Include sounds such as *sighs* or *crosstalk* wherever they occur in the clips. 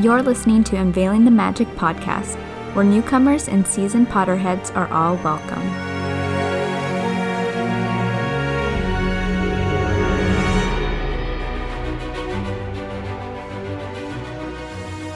You're listening to Unveiling the Magic podcast, where newcomers and seasoned Potterheads are all welcome.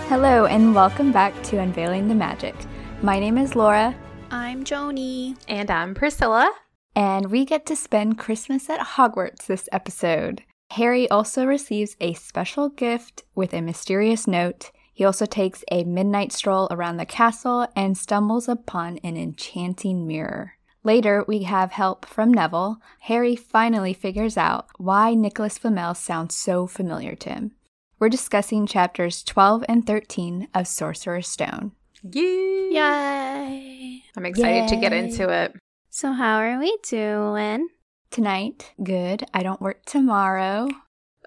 Hello, and welcome back to Unveiling the Magic. My name is Laura, I'm Joni. And I'm Priscilla. and we get to spend Christmas at Hogwarts this episode. Harry also receives a special gift with a mysterious note. He also takes a midnight stroll around the castle and stumbles upon an enchanting mirror. Later, we have help from Neville. Harry finally figures out why Nicholas Flamel sounds so familiar to him. We're discussing chapters 12 and 13 of Sorcerer's Stone. Yay! Yay. I'm excited to get into it. So, how are we doing? Tonight, good. I don't work tomorrow. Oh,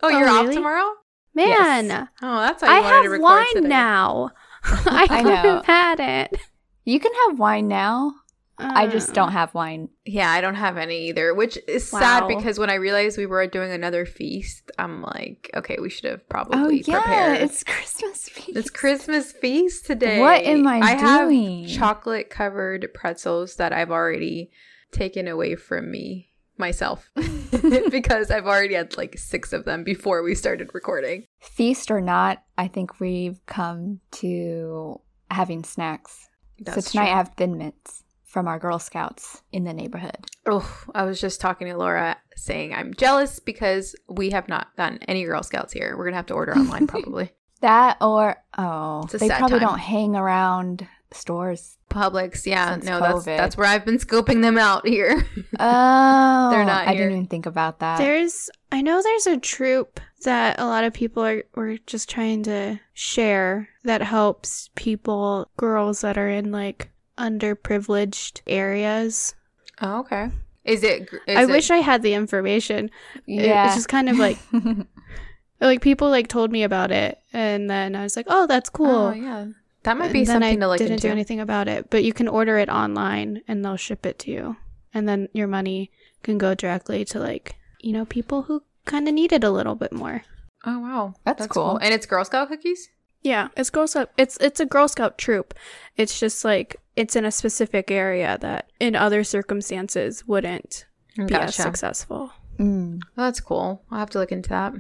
oh you're Oh, off tomorrow? Man, Yes. Oh, that's how you I wanted have record wine today. now. *laughs* *laughs* I I could have had it. You can have wine now. I just don't oh. have wine. Yeah, I don't have any either, which is sad because when I realized we were doing another feast, I'm like, okay, we should have probably oh, prepared. Oh, it's Christmas feast. It's Christmas feast today. What am I I doing? have chocolate covered pretzels that I've already taken away from me myself *laughs* *laughs* because I've already had like six of them before we started recording. Feast or not, I think we've come to having snacks. That's so tonight true. I have Thin Mints from our Girl Scouts in the neighborhood. Oh, I was just talking to Laura saying I'm jealous because we have not gotten any Girl Scouts here. We're gonna have to order online *laughs* probably. That or oh, they probably time. don't hang around stores. Publix, yeah, Since no, that's COVID. that's where I've been scoping them out here. *laughs* Oh, they're not I didn't even think about that. There's, I know there's a troop that a lot of people are were just trying to share that helps people, girls that are in like underprivileged areas. oh, okay. Is it? I it- wish I had the information. It- yeah, It's just kind of like, *laughs* like people like told me about it, and then I was like, oh, that's cool. Oh, yeah, that might be And then something I to look didn't into. do anything about it, but you can order it online and they'll ship it to you, and then your money can go directly to like you know people who kind of need it a little bit more. Oh wow, That's cool. And it's Girl Scout cookies. Yeah, it's Girl Scout. It's it's a Girl Scout troop. It's just like it's in a specific area that in other circumstances wouldn't be as successful. Mm. Well, that's cool. I'll have to look into that.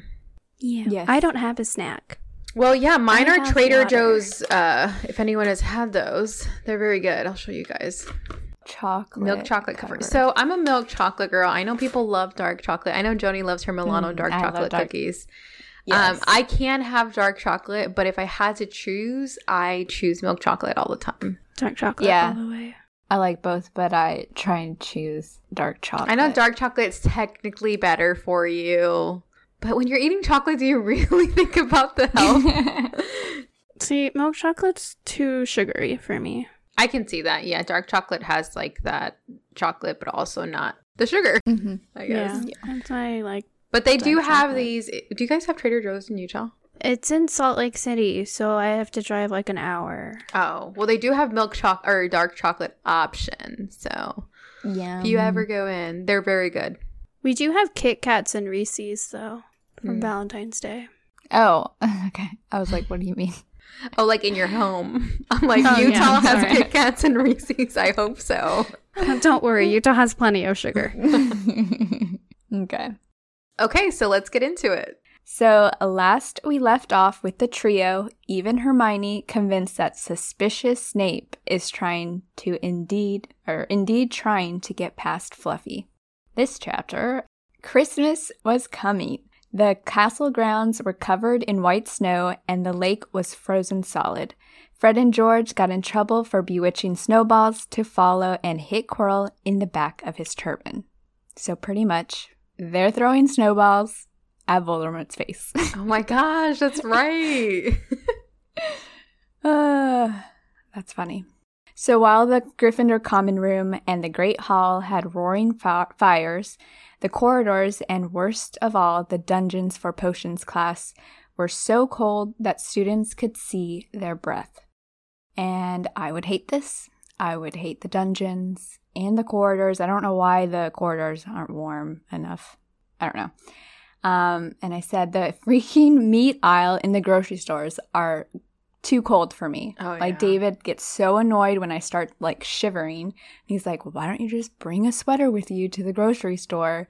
Yeah, Yes. I don't have a snack. Well, yeah, mine are Trader water. Joe's. Uh, if anyone has had those, they're very good. I'll show you guys. chocolate milk chocolate cover. So I'm a milk chocolate girl. I know people love dark chocolate. I know Joni loves her Milano Mm, dark I chocolate dark- cookies. Yes. Um, I can have dark chocolate, but if I had to choose, I choose milk chocolate all the time. Dark chocolate Yeah. all the way. I like both, but I try and choose dark chocolate. I know dark chocolate's technically better for you, but when you're eating chocolate, do you *laughs* really think about the health? *laughs* See, milk chocolate's too sugary for me. I can see that. Yeah, dark chocolate has like that chocolate, but also not the sugar. *laughs* hmm I guess. Yeah, that's why I like. But they do Dark have chocolate. these. Do you guys have Trader Joe's in Utah? It's in Salt Lake City, so I have to drive like an hour. Oh, well, they do have milk choc or dark chocolate option. So Yeah. if you ever go in, they're very good. We do have Kit Kats and Reese's though from Mm. Valentine's Day. Oh, *laughs* okay. I was like, what do you mean? Oh, like in your home. *laughs* I'm like Oh, yeah, Utah has sorry. Kit Kats and Reese's. I hope so. Don't worry, *laughs* Utah has plenty of sugar. okay. Okay, so let's get into it. So, last we left off with the trio, even Hermione convinced that suspicious Snape is trying to indeed, or indeed trying to get past Fluffy. This chapter, Christmas was coming. The castle grounds were covered in white snow and the lake was frozen solid. Fred and George got in trouble for bewitching snowballs to follow and hit Quirrell in the back of his turban. So, pretty much, they're throwing snowballs at Voldemort's face. Oh my gosh, that's *laughs* right. uh, that's funny. So while the Gryffindor common room and the Great Hall had roaring fi- fires, the corridors and worst of all, the dungeons for potions class were so cold that students could see their breath. And I would hate this. I would hate the dungeons and the corridors. I don't know why the corridors aren't warm enough. I don't know. Um, and I said the *laughs* freaking meat aisle in the grocery stores are too cold for me. Oh, like yeah. David gets so annoyed when I start like shivering. He's like, well, "Why don't you just bring a sweater with you to the grocery store?"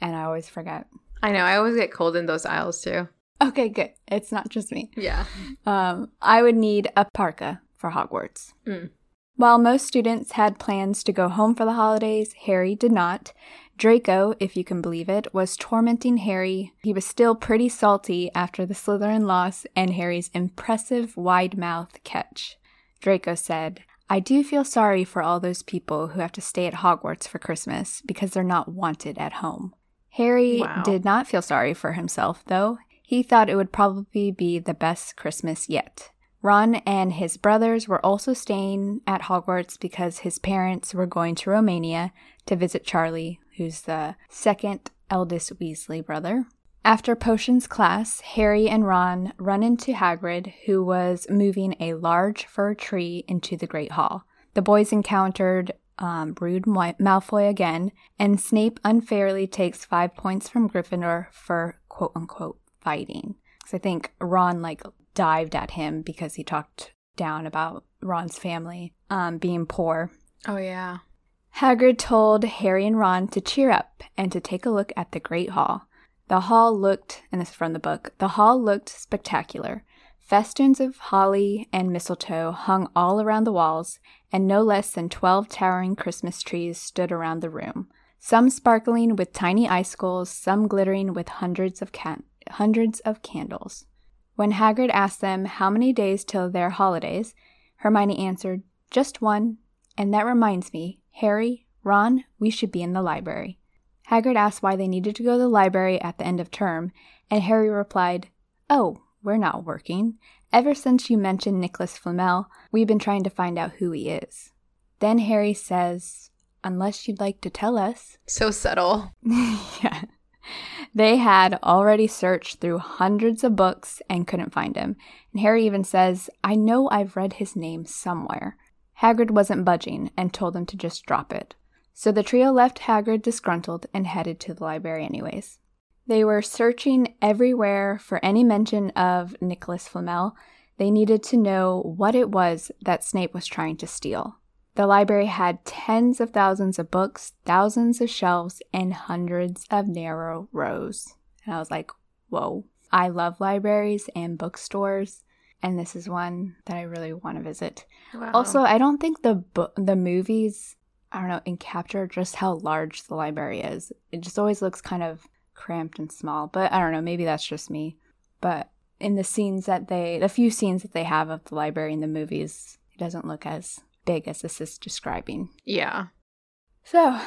And I always forget. I know. I always get cold in those aisles too. Okay, good. It's not just me. Yeah. Um, I would need a parka for Hogwarts. Mm. While most students had plans to go home for the holidays, Harry did not. Draco, if you can believe it, was tormenting Harry. He was still pretty salty after the Slytherin loss and Harry's impressive wide mouth catch. Draco said, I do feel sorry for all those people who have to stay at Hogwarts for Christmas because they're not wanted at home. Harry Wow. did not feel sorry for himself, though. He thought it would probably be the best Christmas yet. Ron and his brothers were also staying at Hogwarts because his parents were going to Romania to visit Charlie, who's the second eldest Weasley brother. After potions class, Harry and Ron run into Hagrid, who was moving a large fir tree into the Great Hall. The boys encountered um, rude Malfoy again, and Snape unfairly takes five points from Gryffindor for quote unquote fighting. Because I think Ron like dived at him because he talked down about Ron's family um, being poor. Oh yeah. Hagrid told Harry and Ron to cheer up and to take a look at the Great Hall. The hall looked, and this is from the book, the hall looked spectacular. Festoons of holly and mistletoe hung all around the walls, and no less than twelve towering Christmas trees stood around the room, some sparkling with tiny icicles, some glittering with hundreds of can- hundreds of candles. When Hagrid asked them how many days till their holidays, Hermione answered, "Just one, and that reminds me, Harry, Ron, we should be in the library." Hagrid asked why they needed to go to the library at the end of term, and Harry replied, "Oh, we're not working. Ever since you mentioned Nicholas Flamel, we've been trying to find out who he is." Then Harry says, "Unless you'd like to tell us." So subtle. *laughs* yeah. They had already searched through hundreds of books and couldn't find him. And Harry even says, I know I've read his name somewhere. Hagrid wasn't budging and told them to just drop it. So the trio left Hagrid disgruntled and headed to the library anyways. They were searching everywhere for any mention of Nicholas Flamel. They needed to know what it was that Snape was trying to steal. The library had tens of thousands of books, thousands of shelves, and hundreds of narrow rows. And I was like, whoa. I love libraries and bookstores, and this is one that I really want to visit. Wow. Also, I don't think the the movies, I don't know, encapture just how large the library is. It just always looks kind of cramped and small, but I don't know, maybe that's just me. But in the scenes that they, the few scenes that they have of the library in the movies, it doesn't look as big as this is describing. yeah. So,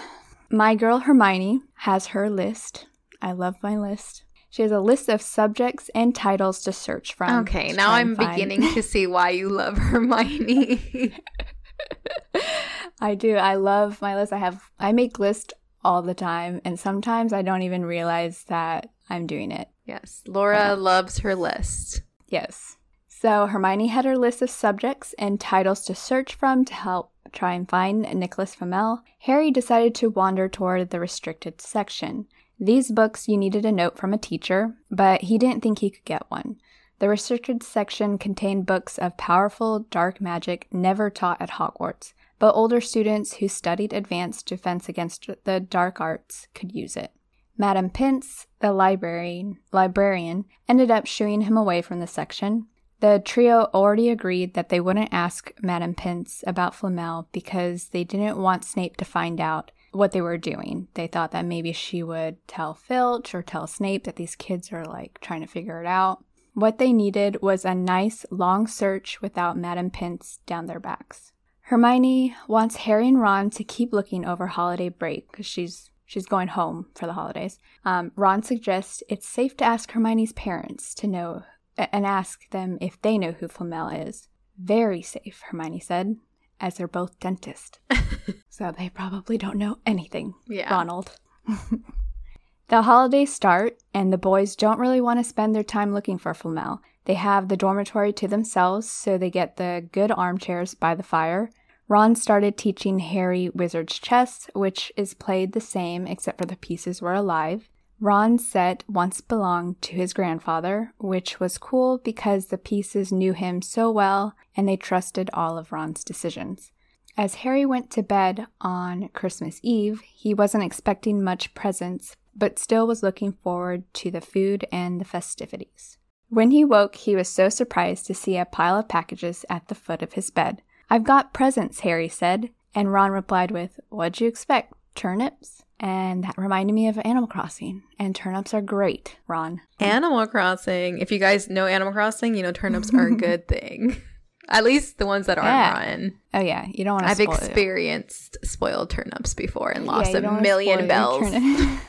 my girl Hermione has her list. I love my list. She has a list of subjects and titles to search from. Okay, now I'm beginning to see why you love *laughs* Hermione. *laughs* I do. I love my list. I have I make lists all the time and sometimes I don't even realize that I'm doing it. yes, Laura loves her list. Yes. So Hermione had her list of subjects and titles to search from to help try and find Nicholas Flamel. Harry decided to wander toward the restricted section. These books you needed a note from a teacher, but he didn't think he could get one. The restricted section contained books of powerful dark magic never taught at Hogwarts, but older students who studied advanced defense against the dark arts could use it. Madam Pince, the librarian, librarian, ended up shooing him away from the section. The trio already agreed that they wouldn't ask Madam Pince about Flamel because they didn't want Snape to find out what they were doing. They thought that maybe she would tell Filch or tell Snape that these kids are like trying to figure it out. What they needed was a nice long search without Madam Pince down their backs. Hermione wants Harry and Ron to keep looking over holiday break because she's she's going home for the holidays. Um, Ron suggests it's safe to ask Hermione's parents to know and ask them if they know who Flamel is. Very safe, Hermione said, as they're both dentists. *laughs* so they probably don't know anything. Yeah. Ronald. *laughs* the holidays start, and the boys don't really want to spend their time looking for Flamel. They have the dormitory to themselves, so they get the good armchairs by the fire. Ron started teaching Harry Wizard's chess, which is played the same except for the pieces were alive. Ron's set once belonged to his grandfather, which was cool because the pieces knew him so well and they trusted all of Ron's decisions. As Harry went to bed on Christmas Eve, he wasn't expecting much presents, but still was looking forward to the food and the festivities. When he woke, he was so surprised to see a pile of packages at the foot of his bed. I've got presents, Harry said, and Ron replied with, What'd you expect? Turnips? And that reminded me of Animal Crossing. And turnips are great, Ron. Animal Crossing. If you guys know Animal Crossing, you know turnips are a *laughs* good thing. *laughs* At least the ones that aren't Yeah. rotten. Oh yeah, you don't want to. I've experienced spoiled turnips before and lost Yeah, a million bells. *laughs*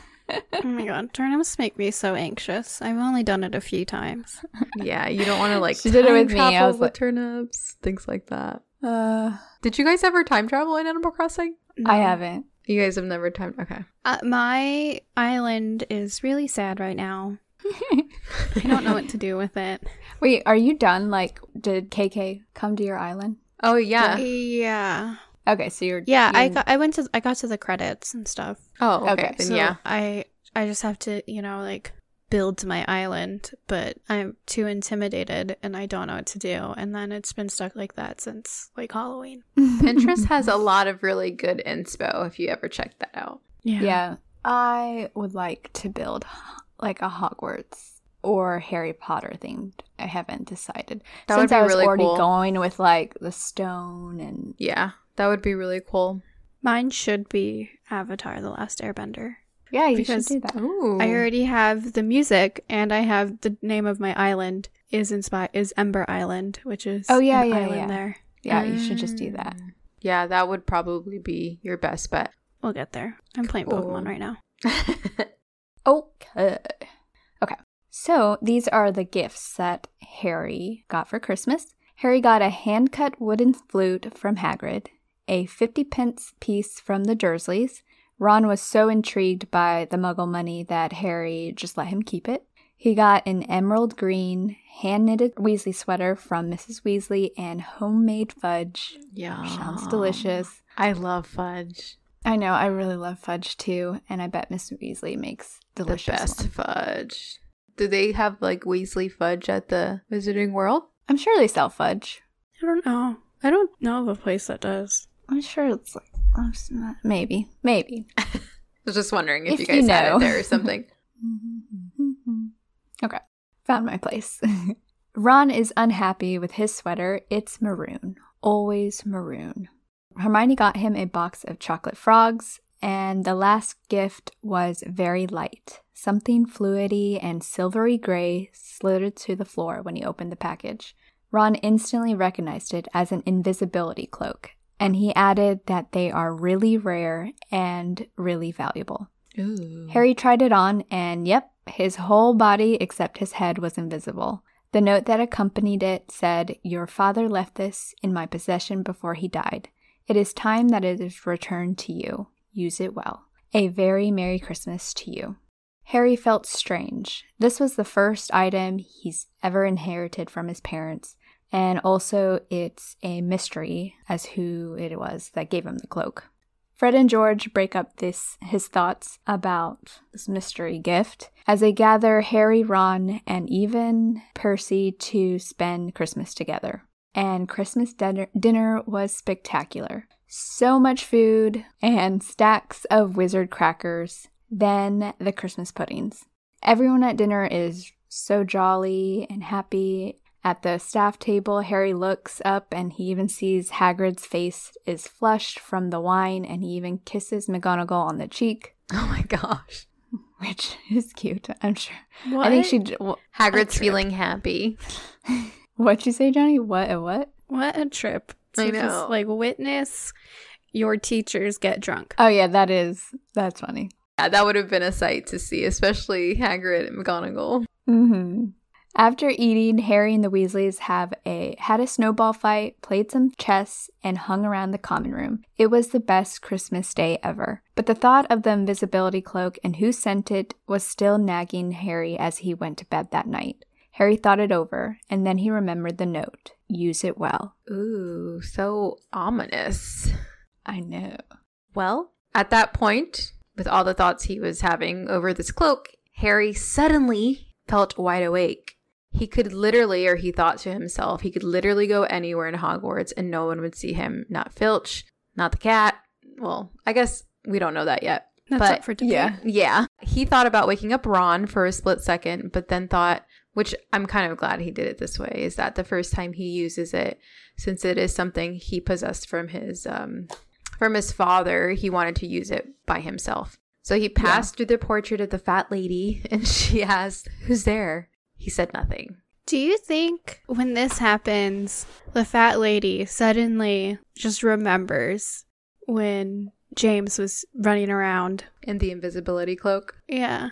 Oh my god, turnips make me so anxious. I've only done it a few times. yeah, you don't want to like She did it time with me. I travel was with like- turnips, things like that. uh, Did you guys ever time travel in Animal Crossing? I haven't. You guys have never timed. Okay. Uh, my island is really sad right now. I don't know what to do with it. *laughs* Wait, are you done? Like, did KK come to your island? Oh yeah. Yeah. Okay, so you're Yeah, I got I went to I got to the credits and stuff. Oh okay. Okay, Then So yeah. I I just have to, you know, like build my island, but I'm too intimidated and I don't know what to do. And then it's been stuck like that since like Halloween. *laughs* Pinterest has a *laughs* lot of really good inspo if you ever check that out. Yeah, Yeah. I would like to build like a Hogwarts or Harry Potter themed. I haven't decided. That would Since be I was really already cool. going with like the stone and Yeah, that would be really cool. Mine should be Avatar the Last Airbender. Yeah, you Because- should do that. Ooh. I already have the music and I have the name of my island is inspired is Ember Island, which is Oh, yeah, yeah, island yeah. there. Yeah, you should just do that. Mm. Yeah, that would probably be your best bet. We'll get there. I'm playing Cool. Pokemon right now. *laughs* Okay. Okay. So these are the gifts that Harry got for Christmas. Harry got a hand cut wooden flute from Hagrid, a 50 pence piece from the Dursleys. Ron was so intrigued by the muggle money that Harry just let him keep it. He got an emerald green hand knitted Weasley sweater from Mrs. Weasley and homemade fudge. yeah. Sounds delicious. I love fudge. I know, I really love fudge too, and I bet Miss Weasley makes delicious the best one. fudge. Do they have like Weasley fudge at the Wizarding World? I'm sure they sell fudge. I don't know. I don't know of a place that does. I'm sure it's like it's not- maybe, maybe. *laughs* I was just wondering if, If you guys you had know. it there or something. *laughs* okay, found my place. *laughs* Ron is unhappy with his sweater. It's maroon, always maroon. Hermione got him a box of chocolate frogs, and the last gift was very light. Something fluidy and silvery gray slid to the floor when he opened the package. Ron instantly recognized it as an invisibility cloak, and he added that they are really rare and really valuable. Ooh. Harry tried it on, and yep, his whole body except his head was invisible. The note that accompanied it said, Your father left this in my possession before he died. It is time that it is returned to you. Use it well. A very Merry Christmas to you. Harry felt strange. This was the first item he's ever inherited from his parents, and also it's a mystery as who it was that gave him the cloak. Fred and George break up this his thoughts about this mystery gift as they gather Harry, Ron, and even Percy to spend Christmas together. And Christmas dinner, dinner was spectacular. So much food and stacks of wizard crackers, then the Christmas puddings. Everyone at dinner is so jolly and happy. At the staff table, Harry looks up and he even sees Hagrid's face is flushed from the wine and he even kisses McGonagall on the cheek, *laughs* Oh my gosh. which is cute, I'm sure. What? I think she. j- wh- Hagrid's feeling happy. *laughs* What'd you say, Joni? What? A what? What a trip. I To know. just like witness your teachers get drunk. Oh, yeah, that is. That's funny. Yeah, that would have been a sight to see, especially Hagrid and McGonagall. Mm hmm After eating, Harry and the Weasleys have a had a snowball fight, played some chess, and hung around the common room. It was the best Christmas day ever. But the thought of the invisibility cloak and who sent it was still nagging Harry as he went to bed that night. Harry thought it over, and then he remembered the note. Use it well. Ooh, so ominous. I know. Well, at that point, with all the thoughts he was having over this cloak, Harry suddenly felt wide awake. He could literally, or he thought to himself, he could literally go anywhere in Hogwarts and no one would see him. Not Filch, not the cat. Well, I guess we don't know that yet. That's But- up for debate. Yeah. Yeah. He thought about waking up Ron for a split second, but then thought, which I'm kind of glad he did it this way, is that the first time he uses it, since it is something he possessed from his um from his father, he wanted to use it by himself. So he passed through the portrait of the fat lady *laughs* and she asked, Who's there? He said nothing. Do you think when this happens, the fat lady suddenly just remembers when James was running around? In the invisibility cloak. Yeah.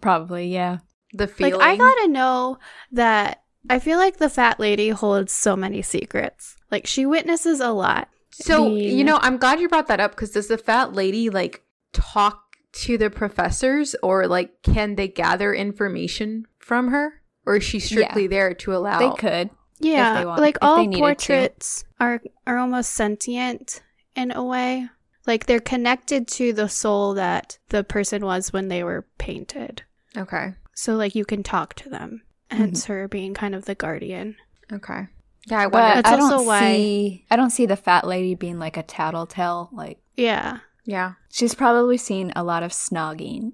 Probably, yeah. The feeling Like, I gotta know that I feel like the fat lady holds so many secrets. Like, she witnesses a lot. So, being- you know, I'm glad you brought that up because does the fat lady like talk to the professors or like can they gather information from her? Or is she strictly there to allow They could. Yeah, they want- like if all they needed to. portraits are are almost sentient in a way. Like they're connected to the soul that the person was when they were painted. Okay. So like you can talk to them. Hence mm-hmm. her being kind of the guardian. Okay. Yeah, I But wonder. That's I don't why- see I don't see the fat lady being like a tattletale. Like Yeah. yeah. she's probably seen a lot of snogging.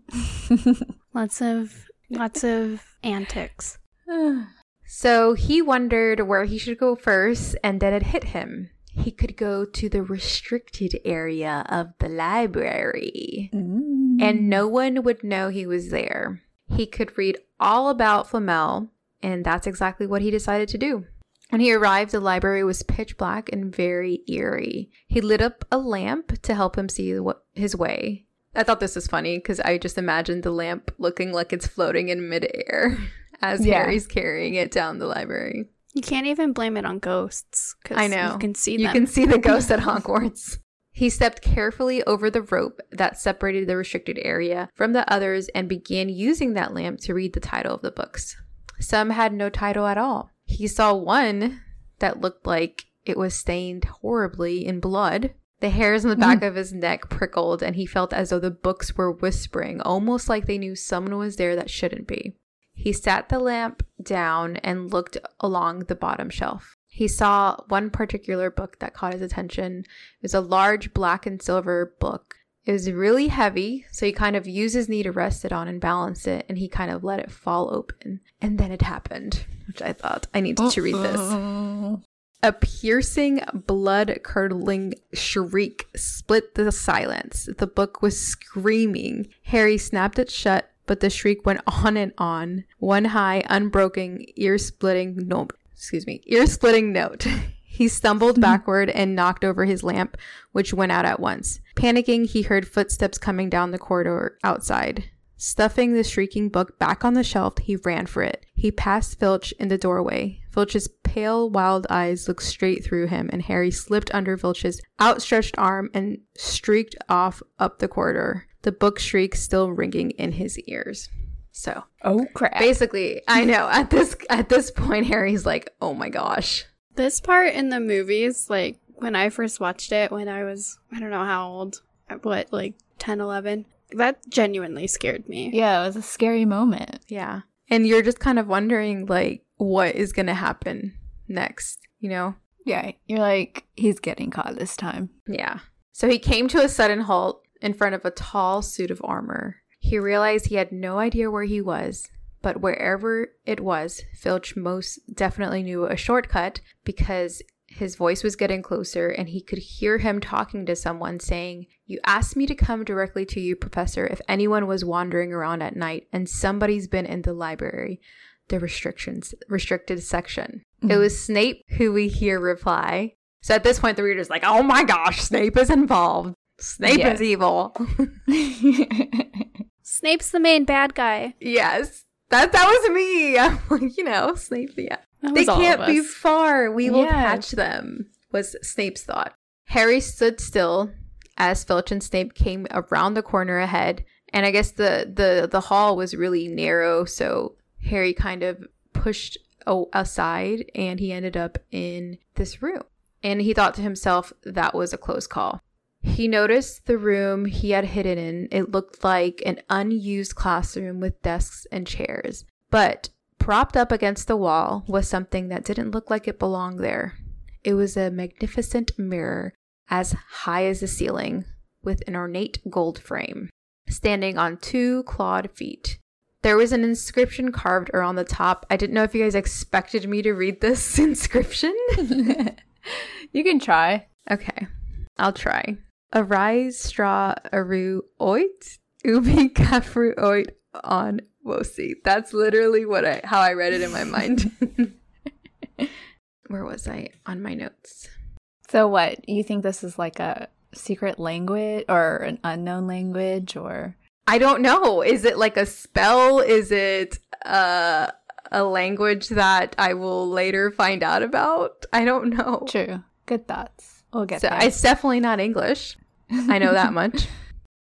*laughs* Lots of lots of antics. *sighs* So he wondered where he should go first, and then it hit him. He could go to the restricted area of the library, Mm. and no one would know he was there. He could read all about Flamel, and that's exactly what he decided to do. When he arrived, the library was pitch black and very eerie. He lit up a lamp to help him see his way. I thought this was funny because I just imagined the lamp looking like it's floating in midair *laughs* as Yeah. Harry's carrying it down the library. You can't even blame it on ghosts. 'cause I know. You can see You can see the *laughs* ghost at Hogwarts. He stepped carefully over the rope that separated the restricted area from the others and began using that lamp to read the title of the books. Some had no title at all. He saw one that looked like it was stained horribly in blood. The hairs on the back *laughs* of his neck prickled, and he felt as though the books were whispering, almost like they knew someone was there that shouldn't be. He sat the lamp down and looked along the bottom shelf. He saw one particular book that caught his attention. It was a large black and silver book. It was really heavy, so he kind of used his knee to rest it on and balance it, and he kind of let it fall open. And then it happened, which I thought I needed to read this. A piercing, blood curdling shriek split the silence. The book was screaming. Harry snapped it shut, but the shriek went *laughs* on and on. One high, unbroken, ear splitting note. Excuse me, ear splitting note. *laughs* He stumbled *laughs* backward and knocked over his lamp, which went out at once. Panicking, he heard footsteps coming down the corridor outside. Stuffing the shrieking book back on the shelf, he ran for it. He passed Filch in the doorway. Filch's pale, wild eyes looked straight through him, and Harry slipped under Filch's outstretched arm and streaked off up the corridor, the book shriek still ringing in his ears. So Oh crap. basically, I know at this at this point, Harry's like, "Oh my gosh." This part in the movies, like when I first watched it when I was, I don't know how old, what, like 10, 11, that genuinely scared me. yeah, it was a scary moment. Yeah. And you're just kind of wondering like what is going to happen next, you know? Yeah, you're like, he's getting caught this time. Yeah. So he came to a sudden halt in front of a tall suit of armor. He realized he had no idea where he was, but wherever it was, Filch most definitely knew a shortcut because his voice was getting closer and he could hear him talking to someone saying, You asked me to come directly to you, Professor, if anyone was wandering around at night and somebody's been in the library, the restrictions, restricted section. It mm-hmm. was Snape who we hear reply. So at this point, the reader's like, Oh my gosh, Snape is involved. Snape Yes. is evil. *laughs* *laughs* Snape's the main bad guy. yes. That that was me. *laughs* I'm like, you know, Snape, yeah. That They can't be far. We will Yes. catch them, was Snape's thought. Harry stood still as Filch and Snape came around the corner ahead. And I guess the, the, the hall was really narrow, so Harry kind of pushed a- aside and he ended up in this room. And he thought to himself, that was a close call. He noticed the room he had hidden in. It looked like an unused classroom with desks and chairs. But propped up against the wall was something that didn't look like it belonged there. It was a magnificent mirror as high as the ceiling with an ornate gold frame, standing on two clawed feet. There was an inscription carved around the top. I didn't know if you guys expected me to read this *laughs* inscription. *laughs* you can try. Okay, I'll try. Arise straw aru oit ubi *laughs* kafru oit on wosi. That's literally what I how I read it in my mind. *laughs* *laughs* Where was I on my notes? So what? You think this is like a secret language or an unknown language or I don't know. Is it like a spell? Is it uh, a language that I will later find out about? I don't know. True. Good thoughts. We'll get so there. It's definitely not English. I know that *laughs* much.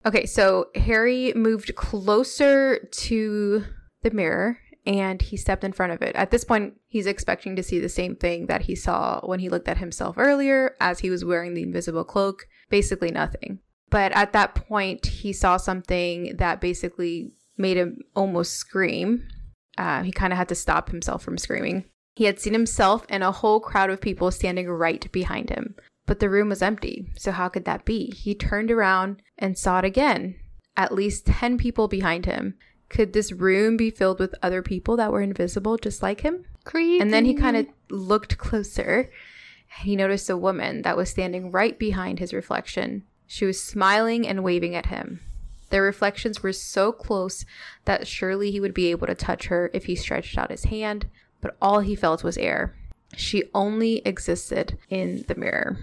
Okay, so Harry moved closer to the mirror and he stepped in front of it. At this point, he's expecting to see the same thing that he saw when he looked at himself earlier as he was wearing the invisible cloak basically nothing. But at that point, he saw something that basically made him almost scream. Uh, he kind of had to stop himself from screaming. He had seen himself and a whole crowd of people standing right behind him, but the room was empty. So, how could that be? He turned around and saw it again. At least 10 people behind him. Could this room be filled with other people that were invisible just like him? Creepy. And then he kind of looked closer. He noticed a woman that was standing right behind his reflection. She was smiling and waving at him. Their reflections were so close that surely he would be able to touch her if he stretched out his hand, but all he felt was air. She only existed in the mirror.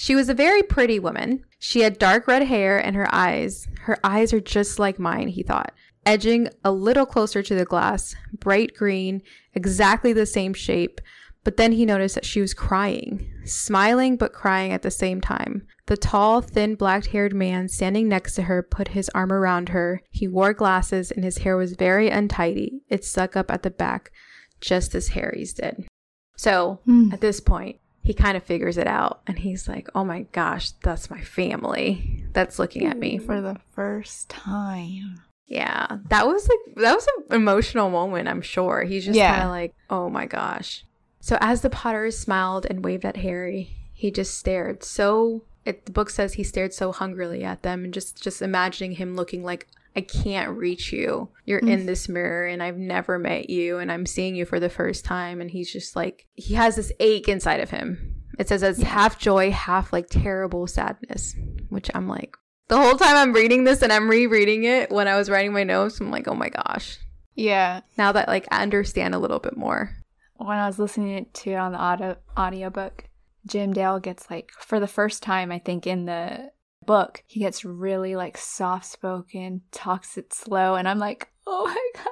She was a very pretty woman. She had dark red hair and her eyes. Her eyes are just like mine, he thought, edging a little closer to the glass, bright green, exactly the same shape. But then he noticed that she was crying, smiling but crying at the same time. The tall, thin, black haired man standing next to her put his arm around her. He wore glasses and his hair was very untidy. It stuck up at the back, just as Harry's did. So Hmm. at this point, he kind of figures it out and he's like, oh my gosh, that's my family that's looking at me. for the first time. Yeah, that was like, that was an emotional moment, I'm sure. He's just Yeah. kind of like, oh my gosh. So as the Potter smiled and waved at Harry, he just stared so it, the book says he stared so hungrily at them and just just imagining him looking like I can't reach you. You're in mm. this mirror and I've never met you and I'm seeing you for the first time and he's just like he has this ache inside of him. It says it's half joy, half like terrible sadness, which I'm like the whole time I'm reading this and I'm rereading it when I was writing my notes, I'm like, "Oh my gosh." Yeah. Now that like I understand a little bit more. When I was listening to it on the audio audiobook, Jim Dale gets like for the first time I think in the book, he gets really like soft spoken, talks it slow, and I'm like, oh my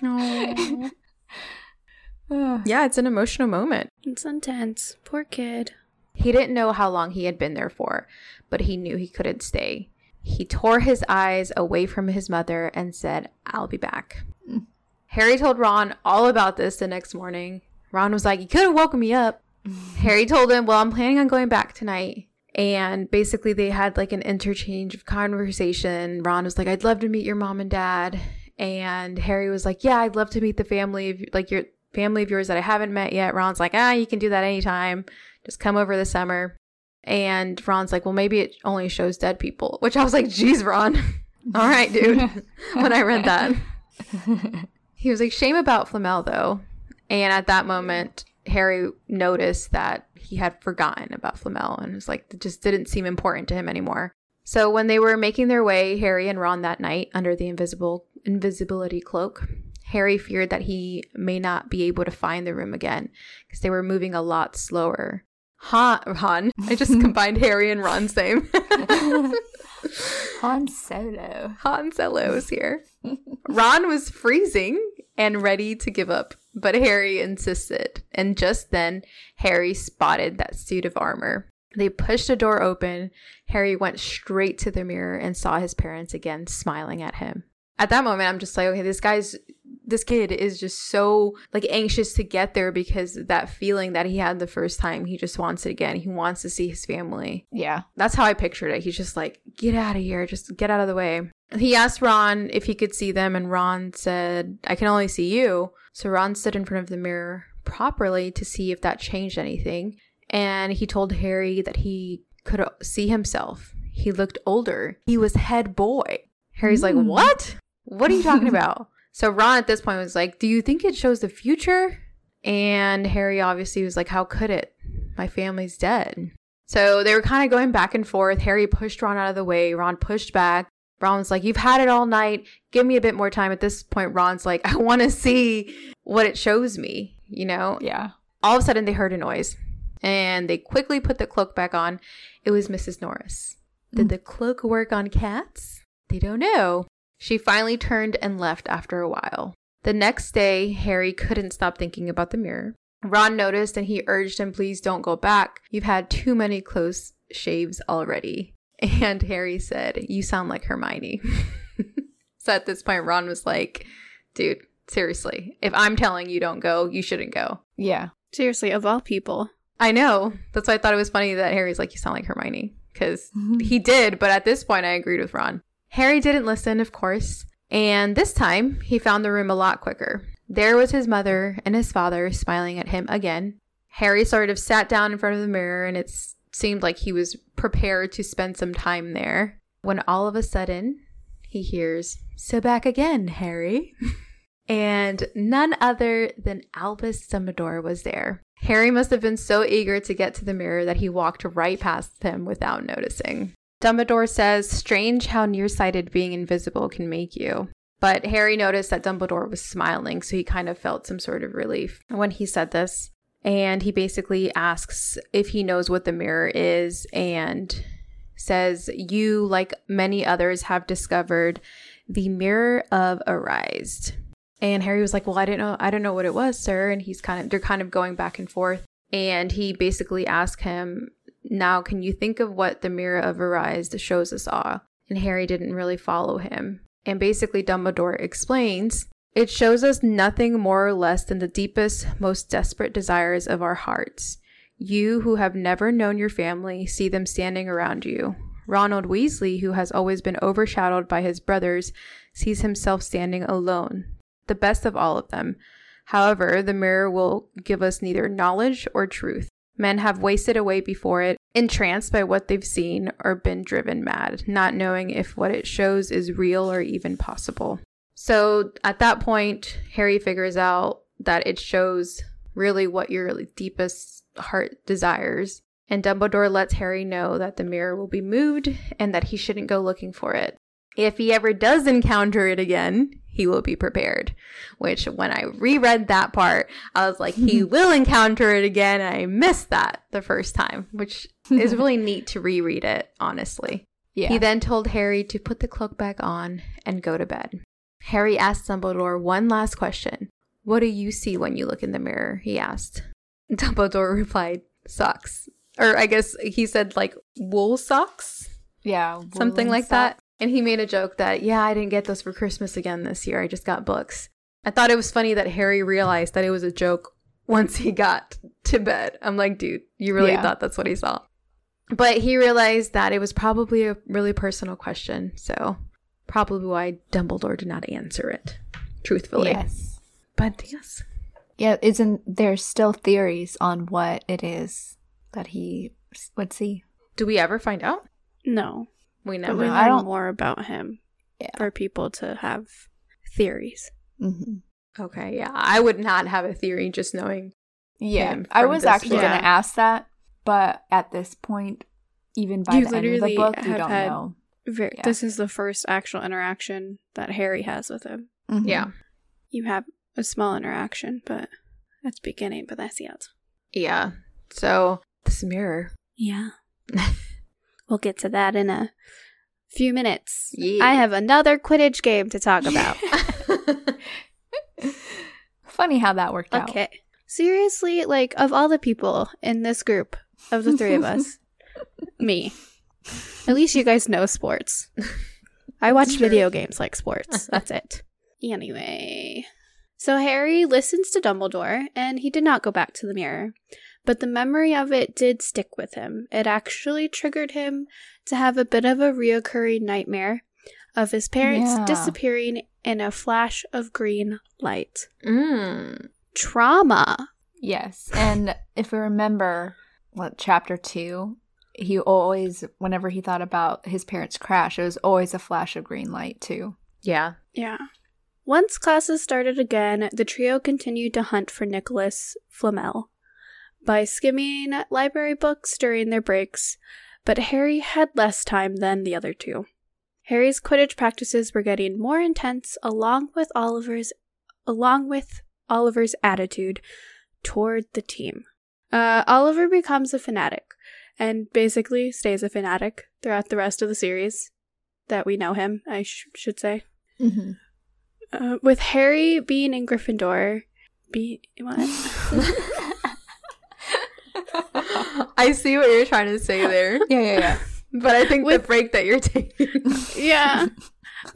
god. *laughs* *sighs* Yeah, it's an emotional moment. It's intense. Poor kid. He didn't know how long he had been there for, but he knew he couldn't stay. He tore his eyes away from his mother and said, I'll be back. Mm. Harry told Ron all about this the next morning. Ron was like, You could have woken me up. *laughs* Harry told him, Well, I'm planning on going back tonight. And basically, they had like an interchange of conversation. Ron was like, I'd love to meet your mom and dad. And Harry was like, Yeah, I'd love to meet the family of like your family of yours that I haven't met yet. Ron's like, Ah, you can do that anytime. Just come over the summer. And Ron's like, Well, maybe it only shows dead people. Which I was like, Geez, Ron. *laughs* All right, dude. *laughs* when I read that. *laughs* He was like, shame about Flamel, though. And at that moment, Harry noticed that he had forgotten about Flamel and was like, it just didn't seem important to him anymore. So when they were making their way, Harry and Ron that night under the invisible invisibility cloak, Harry feared that he may not be able to find the room again because they were moving a lot slower. Han, Han. I just *laughs* combined Harry and Ron's name. *laughs* Han Solo. Han Solo is here. Ron was freezing and ready to give up, but Harry insisted. And just then, Harry spotted that suit of armor. They pushed the door open. Harry went straight to the mirror and saw his parents again smiling at him. At that moment, I'm just like, okay, this guy's this kid is just so like anxious to get there because that feeling that he had the first time, he just wants it again. He wants to see his family. Yeah. That's how I pictured it. He's just like, get out of here, just get out of the way. He asked Ron if he could see them, and Ron said, I can only see you. So Ron stood in front of the mirror properly to see if that changed anything. And he told Harry that he could see himself. He looked older. He was head boy. Harry's like, Mm. What? What are you talking *laughs* about? So Ron at this point was like, Do you think it shows the future? And Harry obviously was like, How could it? My family's dead. So they were kind of going back and forth. Harry pushed Ron out of the way. Ron pushed back. Ron was like, You've had it all night. Give me a bit more time. At this point, Ron's like, *laughs* I want to see what it shows me, you know? Yeah. All of a sudden, they heard a noise and they quickly put the cloak back on. It was Mrs. Norris. Did Mm. the cloak work on cats? They don't know. She finally turned and left after a while. The next day, Harry couldn't stop thinking about the mirror. Ron noticed and he urged him, please don't go back. You've had too many close shaves already. And Harry said, You sound like Hermione. *laughs* so at this point, Ron was like, Dude, seriously, if I'm telling you don't go, you shouldn't go. Yeah. Seriously, of all people. I know. That's why I thought it was funny that Harry's like, You sound like Hermione. Because *laughs* he did, but at this point, I agreed with Ron. Harry didn't listen, of course. And this time, he found the room a lot quicker. There was his mother and his father smiling at him again. Harry sort of sat down in front of the mirror, and it s- seemed like he was prepared to spend some time there. When all of a sudden, he hears, So back again, Harry. *laughs* and none other than Albus Dumbledore was there. Harry must have been so eager to get to the mirror that he walked right past him without noticing. Dumbledore says, Strange how nearsighted being invisible can make you. But Harry noticed that Dumbledore was smiling, so he kind of felt some sort of relief when he said this. And he basically asks if he knows what the mirror is and says, You, like many others, have discovered the mirror of Erised. And Harry was like, "Well, I didn't know. I don't know what it was, sir." And he's kind of they're kind of going back and forth. And he basically asks him, "Now, can you think of what the mirror of Erised shows us all?" And Harry didn't really follow him. And basically, Dumbledore explains, "It shows us nothing more or less than the deepest, most desperate desires of our hearts. You who have never known your family see them standing around you. Ronald Weasley, who has always been overshadowed by his brothers, sees himself standing alone." the best of all of them. However, the mirror will give us neither knowledge or truth. Men have wasted away before it, entranced by what they've seen or been driven mad, not knowing if what it shows is real or even possible. So at that point, Harry figures out that it shows really what your deepest heart desires. And Dumbledore lets Harry know that the mirror will be moved and that he shouldn't go looking for it. If he ever does encounter it again, he will be prepared. Which, when I reread that part, I was like, he *laughs* will encounter it again. I missed that the first time, which is *laughs* really neat to reread it, honestly. Yeah. He then told Harry to put the cloak back on and go to bed. Harry asked Dumbledore one last question. What do you see when you look in the mirror? He asked. *laughs* Dumbledore replied, socks. Or I guess he said like wool socks, yeah. something like sock. that. And he made a joke that, yeah, I didn't get those for Christmas again this year. I just got books. I thought it was funny that Harry realized that it was a joke once he got to bed. I'm like, dude, you really Yeah. thought that's what he saw. But he realized that it was probably a really personal question. So, probably why Dumbledore did not answer it truthfully. Yes. But yes. Yeah, isn't there still theories on what it is that he s- would see? Do we ever find out? No. We But never. we No, I learn don't- more about him Yeah. for people to have theories. Mm-hmm. Okay, yeah. I would not have a theory just knowing. Yeah, him I was this actually going to ask that, but at this point, even by You the end of the book, you don't had- know. Ver- Yeah. This is the first actual interaction that Harry has with him. Mhm. Yeah. You have a small interaction, but that's beginning, but that's it. Yeah. So, this mirror. Yeah. *laughs* we'll get to that in a few minutes. Yeah. I have another Quidditch game to talk about. *laughs* Funny how that worked out. okay. Seriously, like of all the people in this group of the three of us, *laughs* me. At least you guys know sports. I watch video games like sports. *laughs* That's it. Anyway, So Harry listens to Dumbledore, and he did not go back to the mirror. But the memory of it did stick with him. It actually triggered him to have a bit of a reoccurring nightmare of his parents Yeah. disappearing in a flash of green light. Mm. Trauma. Yes. And if we remember what chapter two, he always whenever he thought about his parents' crash, it was always a flash of green light too. Yeah. Yeah. Once classes started again, the trio continued to hunt for Nicholas Flamel by skimming library books during their breaks, but Harry had less time than the other two. Harry's Quidditch practices were getting more intense along with Oliver's along with Oliver's attitude toward the team. Uh, Oliver becomes a fanatic and basically stays a fanatic throughout the rest of the series that we know him, I sh- should say. Mm-hmm. Uh, with Harry being in Gryffindor, be what? *laughs* I see what you're trying to say there, *laughs* yeah, yeah, yeah. but I think With- the break that you're taking. *laughs* yeah,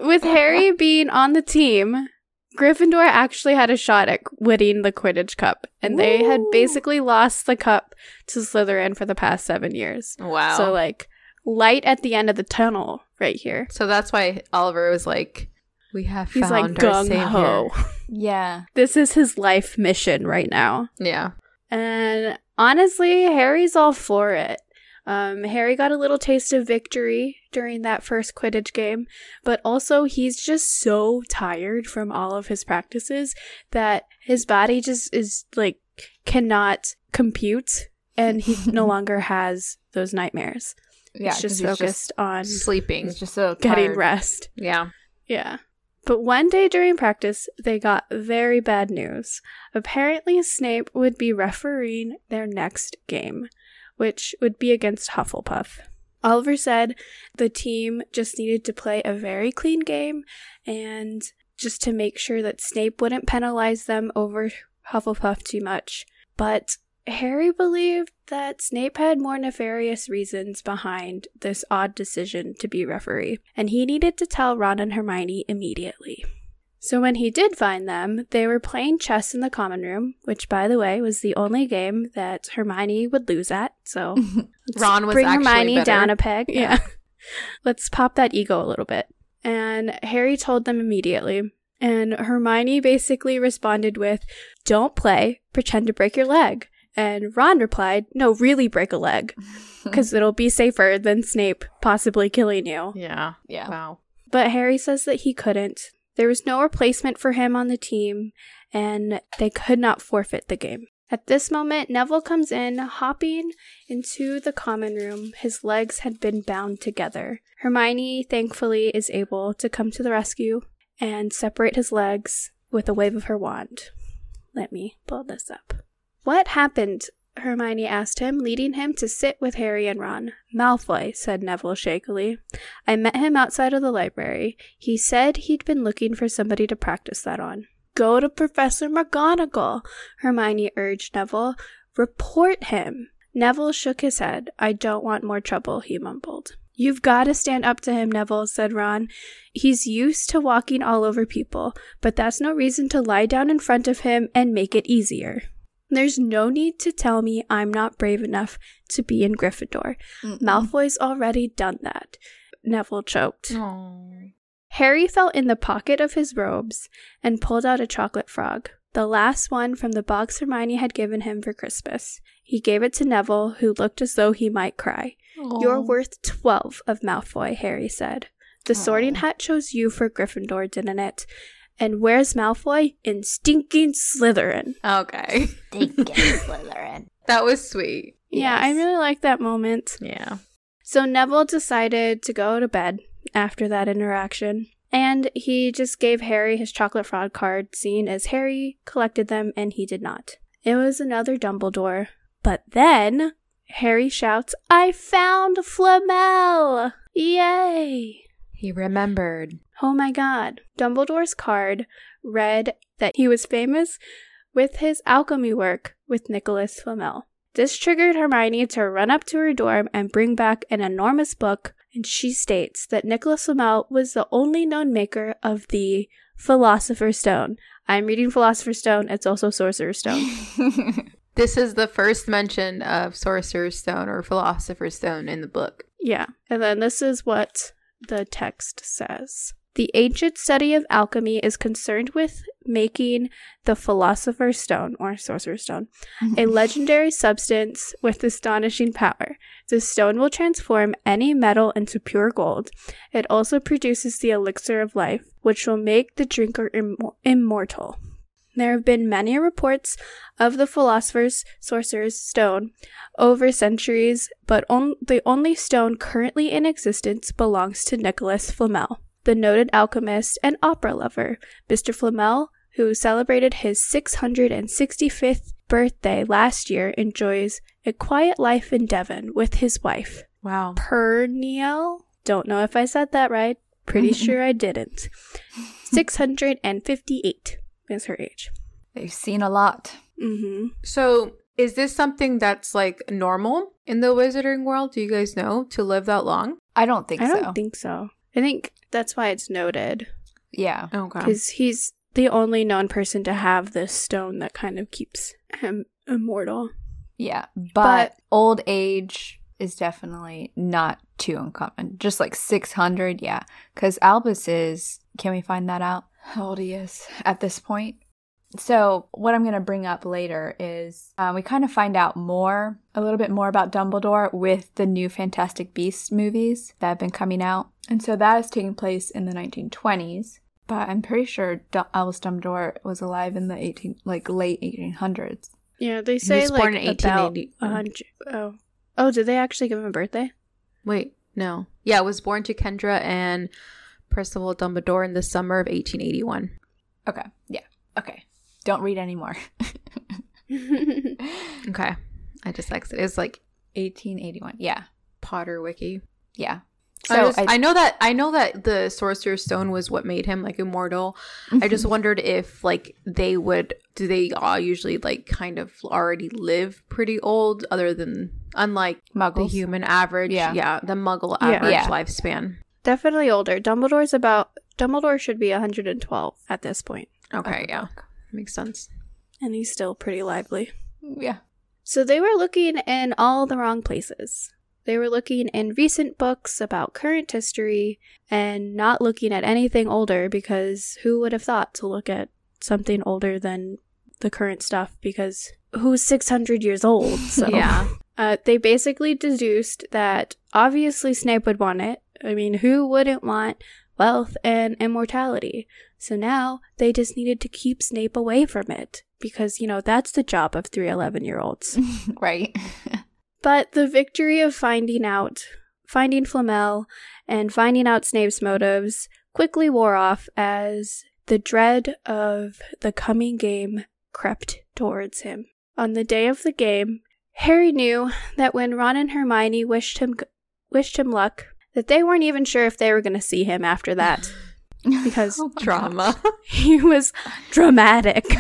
with Harry being on the team, Gryffindor actually had a shot at winning the Quidditch Cup, and they had basically lost the cup to Slytherin for the past seven years. wow. So like light at the end of the tunnel right here. So that's why Oliver was like, "We have He's like found our gung savior." ho. *laughs* Yeah. This is his life mission right now. Yeah. And honestly, Harry's all for it. Um, Harry got a little taste of victory during that first Quidditch game, but also he's just so tired from all of his practices that his body just is like cannot compute and he no *laughs* longer has those nightmares. Yeah. he's just 'cause he's focused on Sleeping. He's just so getting rest. Yeah. Yeah. But one day during practice, they got very bad news. Apparently, Snape would be refereeing their next game, which would be against Hufflepuff. Oliver said the team just needed to play a very clean game and just to make sure that Snape wouldn't penalize them over Hufflepuff too much. But Harry believed that Snape had more nefarious reasons behind this odd decision to be referee, and he needed to tell Ron and Hermione immediately. So when he did find them, they were playing chess in the common room, which, by the way, was the only game that Hermione would lose at. So *laughs* Ron was bring Hermione better. down a peg. Yeah. Yeah. *laughs* Let's pop that ego a little bit. And Harry told them immediately. And Hermione basically responded with, Don't play, pretend to break your leg. And Ron replied, No, really break a leg, *laughs* because it'll be safer than Snape possibly killing you. Yeah. yeah. Wow. But Harry says that he couldn't. There was no replacement for him on the team, and they could not forfeit the game. At this moment, Neville comes in, hopping into the common room. His legs had been bound together. Hermione, thankfully, is able to come to the rescue and separate his legs with a wave of her wand. Let me pull this up. What happened? Hermione asked him, leading him to sit with Harry and Ron. Malfoy, said Neville shakily. I met him outside of the library. He said he'd been looking for somebody to practice that on. Go to Professor McGonagall, Hermione urged Neville. Report him. Neville shook his head. I don't want more trouble, he mumbled. You've got to stand up to him, Neville, said Ron. He's used to walking all over people, but that's no reason to lie down in front of him and make it easier. There's no need to tell me I'm not brave enough to be in Gryffindor. Mm-mm. Malfoy's already done that. Neville choked. Oh. Harry felt in the pocket of his robes and pulled out a chocolate frog, the last one from the box Hermione had given him for Christmas. He gave it to Neville, who looked as though he might cry. You're worth 12 of Malfoy, Harry said. The sorting hat chose you for Gryffindor, didn't it? And where's Malfoy? In stinking Slytherin. Okay. Stinking *laughs* Slytherin. That was sweet. Yeah, I really like that moment. Yeah. So Neville decided to go to bed after that interaction. And he just gave Harry his chocolate frog card, seeing as Harry collected them and he did not. It was another Dumbledore. But then Harry shouts, I found Flamel! Yay! He remembered. Oh my god. Dumbledore's card read that he was famous with his alchemy work with Nicholas Flamel. This triggered Hermione to run up to her dorm and bring back an enormous book, and she states that Nicholas Flamel was the only known maker of the Philosopher's Stone. I'm reading Philosopher's Stone. It's also Sorcerer's Stone. *laughs* This is the first mention of Sorcerer's Stone or Philosopher's Stone in the book. Yeah. And then this is what the text says. The ancient study of alchemy is concerned with making the Philosopher's Stone, or Sorcerer's Stone, a *laughs* legendary substance with astonishing power. The stone will transform any metal into pure gold. It also produces the elixir of life, which will make the drinker Im- immortal. There have been many reports of the philosopher's sorcerer's stone over centuries, but on- the only stone currently in existence belongs to Nicholas Flamel, the noted alchemist and opera lover. Mr. Flamel, who celebrated his 665th birthday last year, enjoys a quiet life in Devon with his wife, Wow. Perniel. Don't know if I said that right. Pretty *laughs* sure I didn't. 658 is her age. They've seen a lot. Mm-hmm. So, is this something that's like normal in the wizarding world? Do you guys know to live that long? I don't think I so. don't think so. I think that's why it's noted yeah. Okay. because he's the only known person to have this stone that kind of keeps him immortal. Yeah. But, But- old age is definitely not too uncommon. Just like 600, yeah. Because Albus is, can we find that out? How old he is at this point? So, what I'm going to bring up later is um, we kind of find out more, a little bit more about Dumbledore with the new Fantastic Beasts movies that have been coming out. And so that is taking place in the 1920s. But I'm pretty sure D- Albus Dumbledore was alive in the 18, like late 1800s. Yeah, they say was like born in about 1880. hundred. Oh, oh, did they actually give him a birthday? Wait, no. Yeah, was born to Kendra and Percival Dumbledore in the summer of 1881. Okay. Yeah. Okay. Don't read anymore. *laughs* *laughs* Okay. I just like it. It's like 1881. Yeah. Potter Wiki. Yeah. So I, just- I, I know that I know that the Sorcerer's Stone was what made him like immortal. I just *laughs* wondered if like they would do they all usually like kind of already live pretty old other than unlike the human average Yeah. yeah the muggle average Yeah. lifespan. Definitely older. Dumbledore's about. Dumbledore should be 112 at this point, Okay, yeah. Makes sense. and he's still pretty lively. Yeah. So they were looking in all the wrong places. They were looking in recent books about current history and not looking at anything older because who would have thought to look at something older than the current stuff because who's 600 years old? So *laughs* Yeah. uh, they basically deduced that obviously Snape would want it. I mean, who wouldn't want wealth and immortality? So now they just needed to keep Snape away from it because, you know, that's the job of three 11 year olds. *laughs* right. *laughs* But the victory of finding out, finding Flamel, and finding out Snape's motives quickly wore off as the dread of the coming game crept towards him. On the day of the game, Harry knew that when Ron and Hermione wished him wished him luck, that they weren't even sure if they were going to see him after that *sighs* because Oh my Drama. *laughs* he was dramatic. *laughs*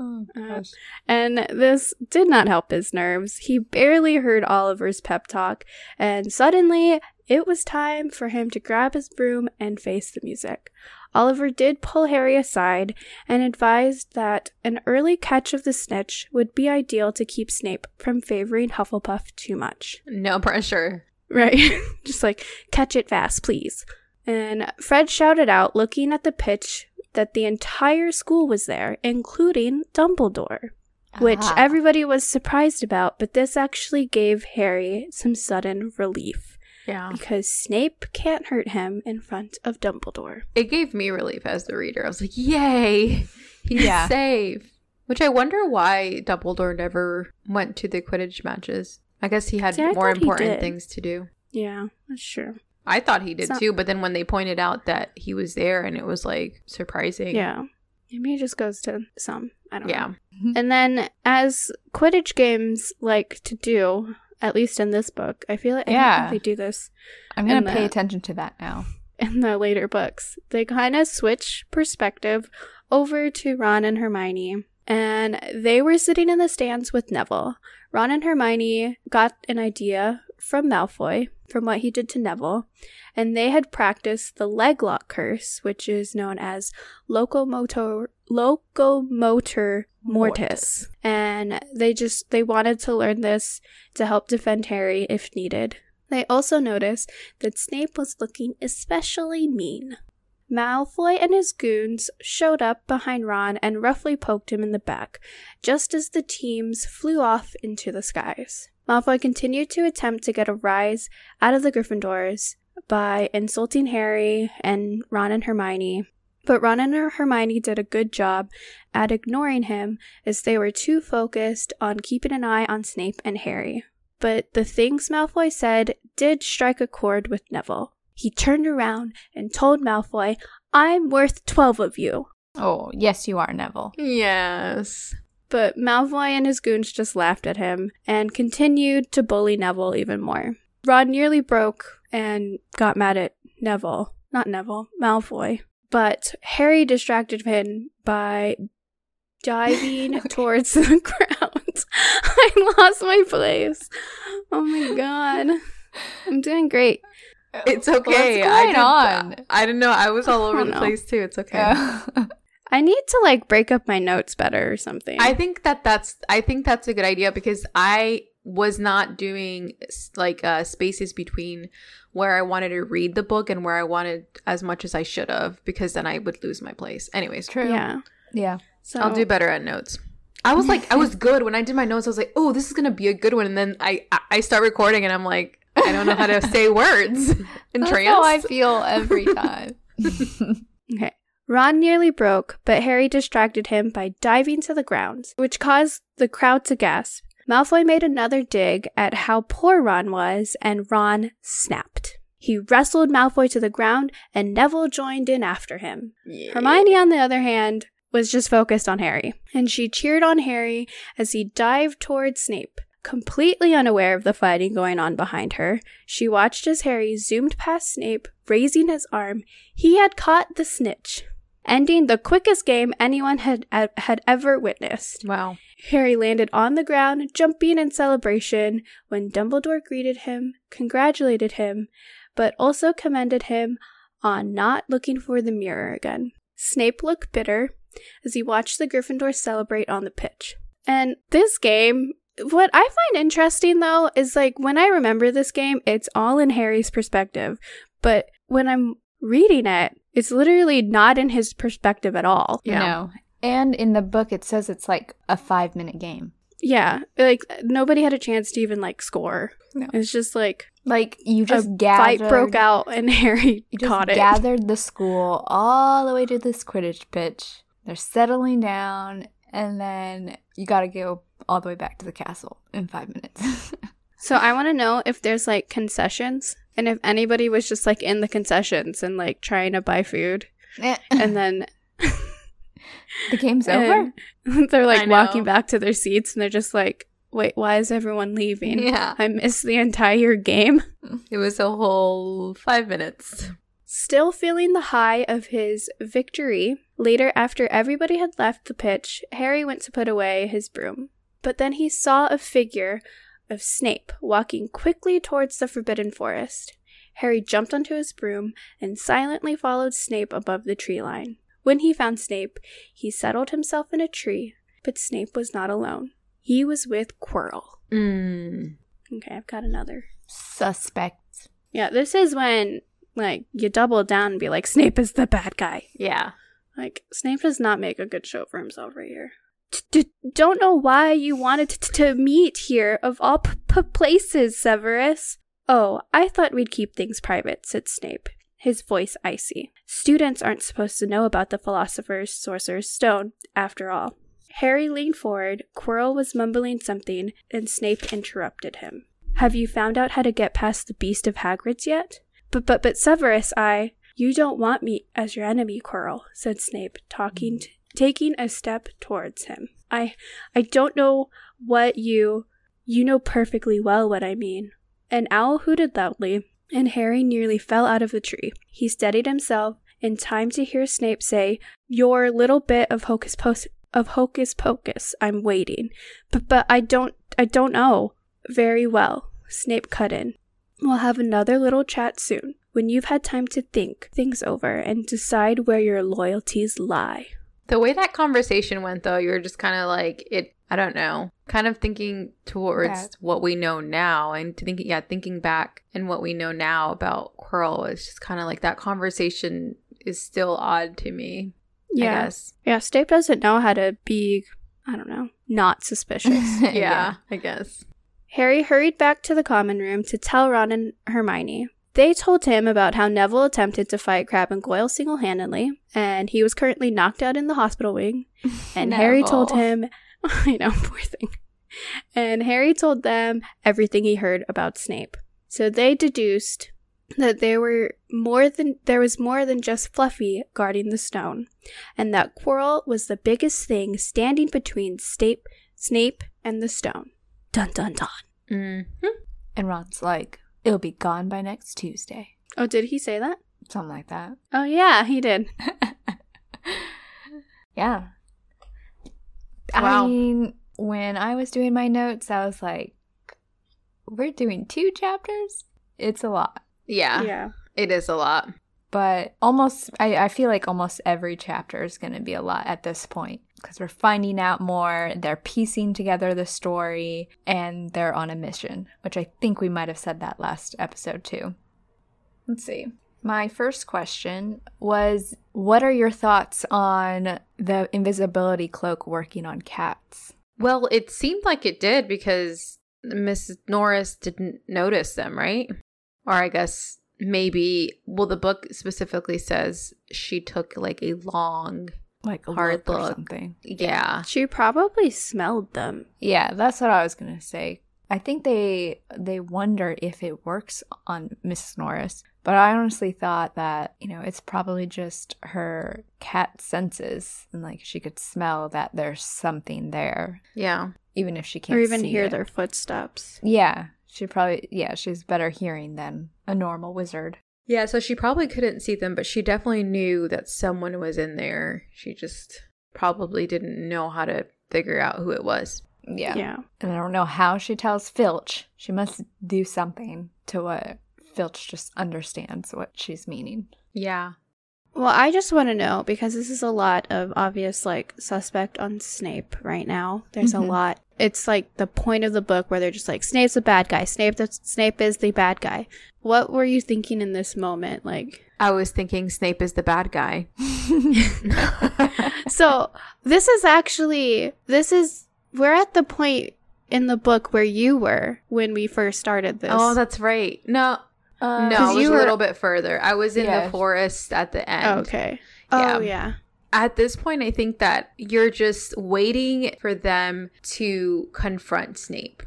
oh Uh, gosh. And this did not help his nerves. He barely heard Oliver's pep talk, and suddenly it was time for him to grab his broom and face the music. Oliver did pull Harry aside and advised that an early catch of the snitch would be ideal to keep Snape from favoring Hufflepuff too much. no pressure. Right. *laughs* Just like, catch it fast, please. And Fred shouted out, looking at the pitch, that the entire school was there, including Dumbledore which Ah. everybody was surprised about, but this actually gave Harry some sudden relief Yeah. because Snape can't hurt him in front of Dumbledore. It gave me relief as the reader. I was like, yay, he's Yeah. safe. Which I wonder why Dumbledore never went to the Quidditch matches. I guess he had See, more important things to do. Yeah, that's true. I thought he did not- too, but then when they pointed out that he was there and it was like surprising. Yeah. Maybe it just goes to some. I don't Yeah. know. Yeah. and then, as Quidditch games like to do, at least in this book, I feel like I don't Yeah. think they do this I'm going and to pay the- attention to that now. in the later books. They kind of switch perspective over to Ron and Hermione, and they were sitting in the stands with Neville. Ron and Hermione got an idea from Malfoy from what he did to Neville, and they had practiced the leglock curse, which is known as locomotor locomotor mortis. And they just they wanted to learn this to help defend Harry if needed. They also noticed that Snape was looking especially mean. Malfoy and his goons showed up behind Ron and roughly poked him in the back, just as the teams flew off into the skies. Malfoy continued to attempt to get a rise out of the Gryffindors by insulting Harry and Ron and Hermione, but Ron and Hermione did a good job at ignoring him as they were too focused on keeping an eye on Snape and Harry. But the things Malfoy said did strike a chord with Neville. He turned around and told Malfoy, I'm worth 12 of you. Oh, yes, you are, Neville. Yes. But Malfoy and his goons just laughed at him and continued to bully Neville even more. Ron nearly broke and got mad at Neville. Not Neville, Malfoy. But Harry distracted him by diving *laughs* *laughs* towards the ground. *laughs* I lost my place. Oh my god. I'm doing great. It's okay. What's I going did, on? I didn't know. I was all over Oh, the no. place too. It's okay. Yeah. *laughs* I need to like break up my notes better or something. I think that that's I think that's a good idea because I was not doing like uh, spaces between where I wanted to read the book and where I wanted as much as I should have because then I would lose my place. Anyways, True. yeah. Yeah. So I'll do better at notes. I was like, I was *laughs* good when I did my notes. I was like, oh, this is gonna be a good one, and then I I- I start recording and I'm like, I don't know how to say words in That's trance. how I feel every time. *laughs* Okay. Ron nearly broke, but Harry distracted him by diving to the ground, which caused the crowd to gasp. Malfoy made another dig at how poor Ron was, and Ron snapped. He wrestled Malfoy to the ground, and Neville joined in after him. Yeah. Hermione, on the other hand, was just focused on Harry, and she cheered on Harry as he dived towards Snape. Completely unaware of the fighting going on behind her, she watched as Harry zoomed past Snape, raising his arm. He had caught the snitch, ending the quickest game anyone had had ever witnessed. Wow. Harry landed on the ground, jumping in celebration, when Dumbledore greeted him, congratulated him, but also commended him on not looking for the mirror again. Snape looked bitter as he watched the Gryffindors celebrate on the pitch. And this game, what I find interesting though is like when I remember this game, it's all in Harry's perspective, but when I'm reading it, it's literally not in his perspective at all. Yeah. No. And in the book, it says it's like a five minute game. Yeah, like nobody had a chance to even like score. No. It's just like Like you just a gathered, fight broke out and *laughs* Harry You just caught it. gathered the school all the way to this Quidditch pitch. They're settling down, and then you got to go all the way back to the castle in five minutes. *laughs* so I want to know if there's like concessions and if anybody was just like in the concessions and like trying to buy food eh. and then the game's *laughs* over. they're like walking back to their seats and they're just like, "Wait, why is everyone leaving? Yeah. I missed the entire game." *laughs* It was a whole five minutes. Still feeling the high of his victory, later after everybody had left the pitch, Harry went to put away his broom. But then he saw a figure of Snape walking quickly towards the Forbidden Forest. Harry jumped onto his broom and silently followed Snape above the tree line. When he found Snape, he settled himself in a tree, but Snape was not alone. He was with Quirrell. Mm. Okay, I've got another. Suspect. Yeah, this is when like you double down and be like Snape is the bad guy. Yeah. Like, Snape does not make a good show for himself right here. D- don't know why you wanted t- to meet here, of all p- p- places, Severus. Oh, I thought we'd keep things private, said Snape, his voice icy. Students aren't supposed to know about the Philosopher's Sorcerer's Stone, after all. Harry leaned forward, Quirrell was mumbling something, and Snape interrupted him. Have you found out how to get past the beast of Hagrid's yet? But, but, but, Severus, I. You don't want me as your enemy, Quirrell, said Snape, talking taking a step towards him. I I don't know what you you know perfectly well what I mean. An owl hooted loudly, and Harry nearly fell out of the tree. He steadied himself in time to hear Snape say, "Your little bit of hocus pocus of hocus pocus. I'm waiting, but but I don't I don't know very well." Snape cut in. We'll have another little chat soon, when you've had time to think things over and decide where your loyalties lie. The way that conversation went, though, you were just kind of like, it, I don't know, kind of thinking towards what we know now and to thinking, yeah, thinking back and what we know now about Quirrell is just kind of like that conversation is still odd to me. Yes. Yeah. Yeah, Snape doesn't know how to be, I don't know, not suspicious. *laughs* yeah, I guess. Harry hurried back to the common room to tell Ron and Hermione. They told him about how Neville attempted to fight Crabbe and Goyle single handedly, and he was currently knocked out in the hospital wing. *laughs* And Harry told him, *laughs* I know, *laughs* poor thing. And Harry told them everything he heard about Snape. So they deduced that there were more than there was more than just Fluffy guarding the stone, and that Quirrell was the biggest thing standing between Snape, Snape and the stone. Dun dun dun. Mm. And Ron's like, it'll be gone by next Tuesday. Oh, did he say that? Something like that. Oh yeah, he did. *laughs* yeah. Wow. I mean, when I was doing my notes, I was like, we're doing two chapters? It's a lot. Yeah, Yeah. it is a lot. But almost, I, I feel like almost every chapter is going to be a lot at this point because we're finding out more. They're piecing together the story and they're on a mission, which I think we might have said that last episode too. Let's see. My first question was What are your thoughts on the invisibility cloak working on cats? Well, it seemed like it did because Mrs. Norris didn't notice them, right? Or I guess maybe, well, the book specifically says she took like a long, Like a Hard look or look. something. yeah. She probably smelled them. Yeah, that's what I was gonna say. I think they they wonder if it works on Mrs. Norris, but I honestly thought that you know it's probably just her cat senses and like she could smell that there's something there, Yeah. even if she can't or even see hear it. their footsteps. Yeah, she probably yeah she's better hearing than a normal wizard. Yeah, so she probably couldn't see them, but she definitely knew that someone was in there. She just probably didn't know how to figure out who it was. Yeah. Yeah. and I don't know how she tells Filch. She must do something to what Filch just understands what she's meaning. Yeah. Well, I just want to know because this is a lot of obvious like suspect on Snape right now. There's Mhm. a lot. It's like the point of the book where they're just like Snape's a bad guy. Snape the Snape is the bad guy. What were you thinking in this moment? Like I was thinking Snape is the bad guy. *laughs* So, this is actually this is we're at the point in the book where you were when we first started this. Oh, that's right. No, Uh, no, it was a were- little bit further. I was in the forest at the end. okay. Yeah. Oh, yeah. At this point, I think that you're just waiting for them to confront Snape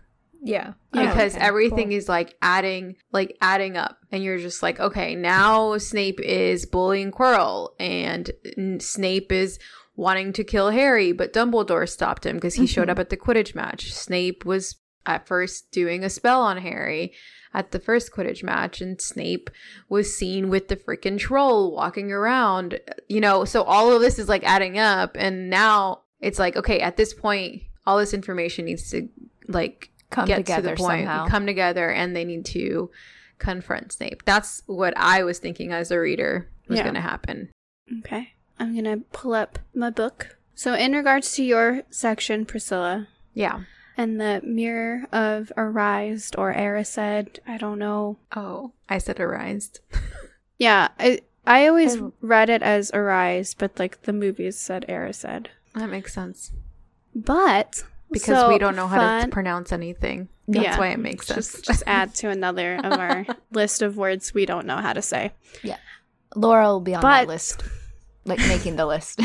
yeah. Oh, because okay, everything cool. is like adding, like adding up, and you're just like, okay, now Snape is bullying Quirrell, and n- Snape is wanting to kill Harry, but Dumbledore stopped him because he showed Mhm. up at the Quidditch match. Snape was at first doing a spell on Harry at the first Quidditch match, and Snape was seen with the freaking troll walking around. You know, so all of this is like adding up, and now it's like, okay, at this point, all this information needs to like come get together to the point, somehow. come together, and they need to confront Snape. That's what I was thinking as a reader was Yeah. going to happen. Okay. I'm going to pull up my book. So, in regards to your section, Priscilla, Yeah. And the mirror of Arised or Erised, I don't know. Oh, I said arised. *laughs* Yeah, I I always I- read it as Arise, but like the movies said Erised. That makes sense But because so we don't know how to pronounce anything. That's Yeah. why it makes sense. just just add *laughs* to another of our *laughs* list of words we don't know how to say. Yeah. Laura will be on But- that list, like making the list.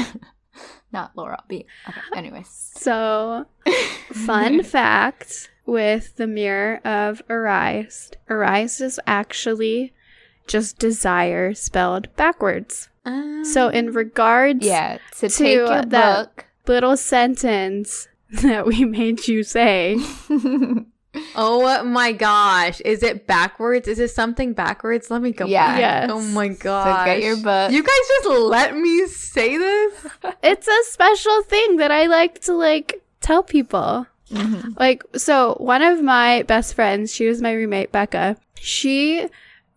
Not Laura. Be okay. *laughs* Anyways, So, *laughs* fun fact with the mirror of Arised. Arised is actually just desire spelled backwards. Um, So, in regards yeah. To take your that- book. little sentence *laughs* that we made you say, oh my gosh, is it backwards? Is it something backwards? Let me go. Yeah. Yes. Oh my gosh. get your book. You guys just let me say this. *laughs* it's a special thing that I like to like tell people. Mhm. Like, so one of my best friends, she was my roommate, Becca. She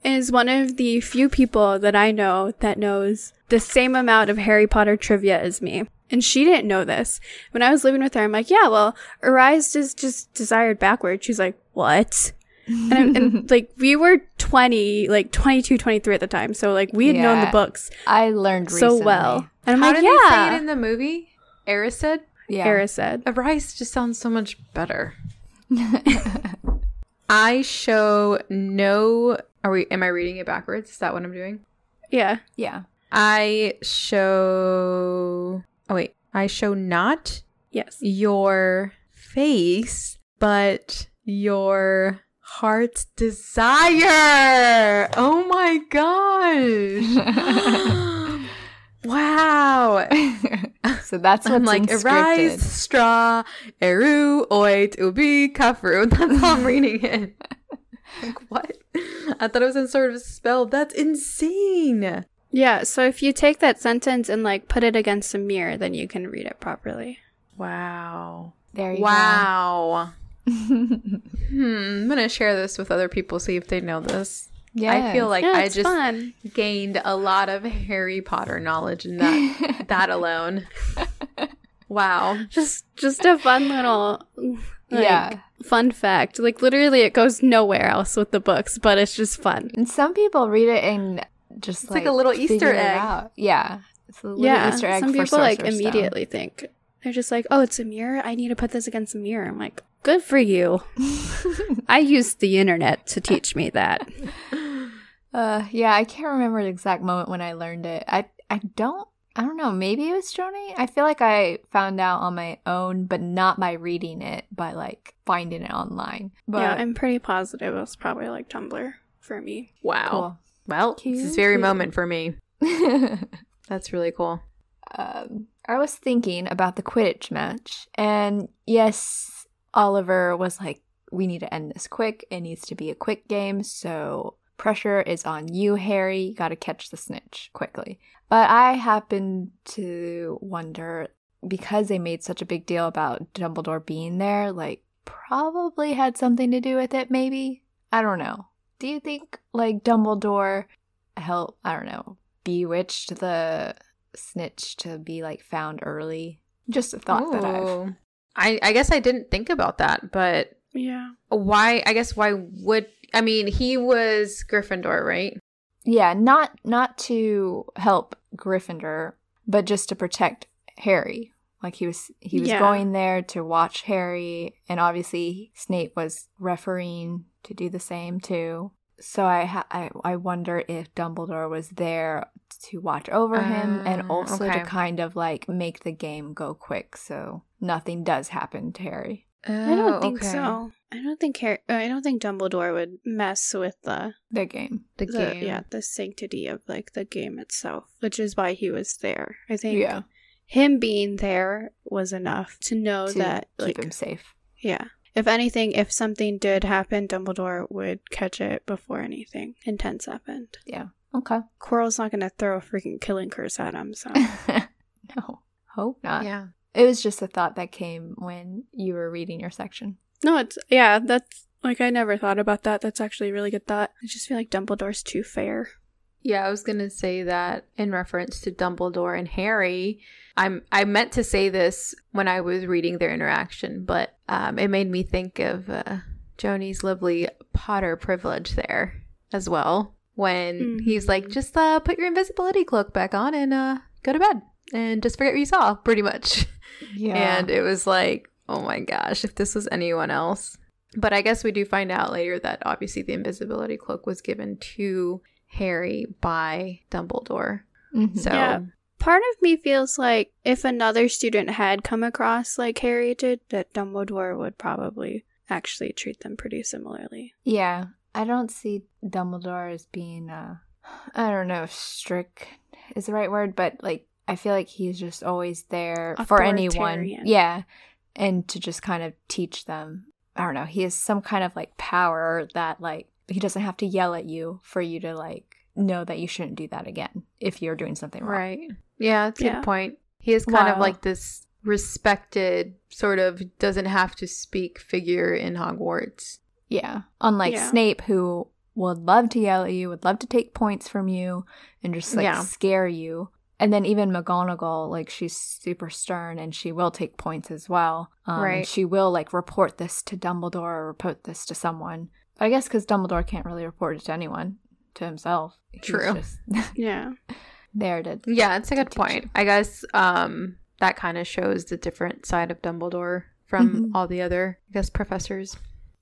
is one of the few people that I know that knows the same amount of Harry Potter trivia as me. And she didn't know this. When I was living with her, I'm like, yeah, well, Arise is just desired backward. She's like, what? And, I'm- and *laughs* like, we were 20, like 22, 23 at the time. So like, we had known the books I learned so recently. well. And I'm How like, did they say it in the movie? Eris said? Yeah. Era said. Arise just sounds so much better. *laughs* I show no. Are we? Am I reading it backwards? Is that what I'm doing? Yeah. yeah. I show. Oh wait, I show not Yes. your face, but your heart's desire. Oh my gosh! *laughs* wow. *laughs* so that's what's I'm like inscripted. arise, straw, eru, oit, ubi, kafru. *laughs* That's how I'm reading it. *laughs* like what? I thought it was in sort of a spell. That's insane. Yeah. So if you take that sentence and like put it against a mirror, then you can read it properly. Wow. There you Wow. go. Wow. *laughs* hmm. I'm gonna share this with other people, see if they know this. yeah. I feel like yeah, I just fun. gained a lot of Harry Potter knowledge in that *laughs* that alone. Wow. Just just a fun little like, Yeah. fun fact. Like literally it goes nowhere else with the books, but it's just fun. And some people read it and just It's like a little Easter figure it egg. out. Yeah. It's a little yeah. Easter egg Some for people like Sorcerer's Stone. immediately think they're just like, Oh, it's a mirror? I need to put this against a mirror. I'm like, Good for you. *laughs* I used the internet to teach me that. *laughs* Uh, yeah, I can't remember the exact moment when I learned it. I I don't I don't know. Maybe it was Joni. I feel like I found out on my own, but not by reading it, by like finding it online. But yeah, I'm pretty positive it was probably like Tumblr for me. Wow. cool. Well, Cute, this is very cute. moment for me. *laughs* That's really cool. um, I was thinking about the Quidditch match, and yes, Oliver was like, "We need to end this quick. It needs to be a quick game, so pressure is on you, Harry. You got to catch the snitch quickly." But I happen to wonder because they made such a big deal about Dumbledore being there, like probably had something to do with it. Maybe I don't know. Do you think like Dumbledore help? I don't know bewitched the snitch to be like found early. Just a thought that I've. I I guess I didn't think about that, but Yeah. why? I guess why would I mean he was Gryffindor, right? Yeah, not not to help Gryffindor, but just to protect Harry. Like he was he was Yeah. going there to watch Harry, and obviously Snape was refereeing to do the same too. So I ha- I I wonder if Dumbledore was there to watch over him and Ah, also okay. to kind of like make the game go quick so nothing does happen to Harry. I don't oh, think so. I don't think Harry, uh, I don't think Dumbledore would mess with the, The game. The the game, yeah the sanctity of like the game itself, which is why he was there. I think Yeah. him being there was enough to know To that keep like him safe. yeah. If anything, if something did happen, Dumbledore would catch it before anything intense happened. Yeah. Okay. Quirrell's not gonna throw a freaking killing curse at him, so *laughs* no. Hope not. Yeah. It was just a thought that came when you were reading your section. no, it's yeah. That's like I never thought about that. That's actually a really good thought. I just feel like Dumbledore's too fair. Yeah, I was gonna say that in reference to Dumbledore and Harry. I'm I meant to say this when I was reading their interaction, but um, it made me think of uh, Joni's lovely Potter privilege there as well. When he's like, just uh, put your invisibility cloak back on and uh, go to bed, and just forget what you saw, pretty much. *laughs* Yeah. And it was like, oh my gosh, if this was anyone else. But I guess we do find out later that obviously the invisibility cloak was given to Harry by Dumbledore. Mhm. So Yeah. Part of me feels like if another student had come across like Harry did, that Dumbledore would probably actually treat them pretty similarly. Yeah, I don't see Dumbledore as being, uh, I don't know if strict is the right word, but like, I feel like he's just always there for anyone. Yeah. And to just kind of teach them. I don't know. He has some kind of like power that, like, he doesn't have to yell at you for you to, like, know that you shouldn't do that again if you're doing something wrong. right. Yeah, that's a Yeah. good point. He is kind of like this respected, sort of doesn't have to speak figure in Hogwarts. Yeah. Unlike Yeah. Snape, who would love to yell at you, would love to take points from you, and just like Yeah. scare you. And then even McGonagall, like she's super stern and she will take points as well. Um, Right. She will like report this to Dumbledore or report this to someone. But I guess because Dumbledore can't really report it to anyone, to himself. True. just *laughs* Yeah. there to. Yeah, it's a good point. you. I guess um that kind of shows the different side of Dumbledore from Mhm. all the other, I guess, professors.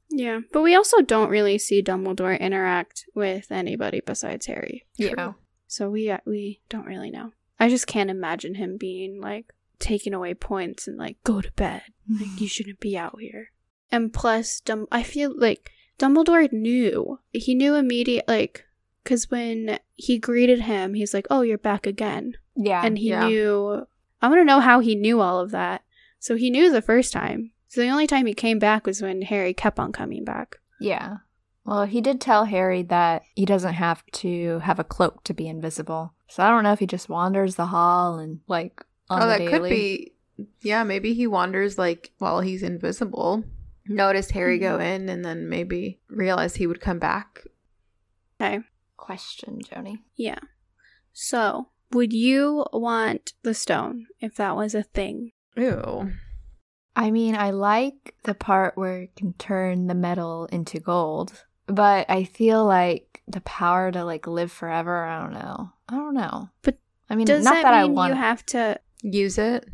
Yeah. But we also don't really see Dumbledore interact with anybody besides Harry. Yeah. So we uh, we don't really know. I just can't imagine him being like taking away points and like go to bed. Like you *sighs* shouldn't be out here. And plus, Dum- I feel like Dumbledore knew. He knew immediate like because when he greeted him, he's like, "Oh, you're back again," Yeah. and he yeah. knew. I want to know how he knew all of that. So he knew the first time. So the only time he came back was when Harry kept on coming back. Yeah. Well, he did tell Harry that he doesn't have to have a cloak to be invisible. So I don't know if he just wanders the hall and like on oh, the that daily. could be. Yeah, maybe he wanders like while he's invisible. Noticed Harry go hmm. in and then maybe realized he would come back. Okay. question, Joni. Yeah. So, would you want the stone if that was a thing? Ew. I mean, I like the part where it can turn the metal into gold, but I feel like the power to like live forever. I don't know. I don't know. But I mean, Does not that, that, I mean want. you have to Use it.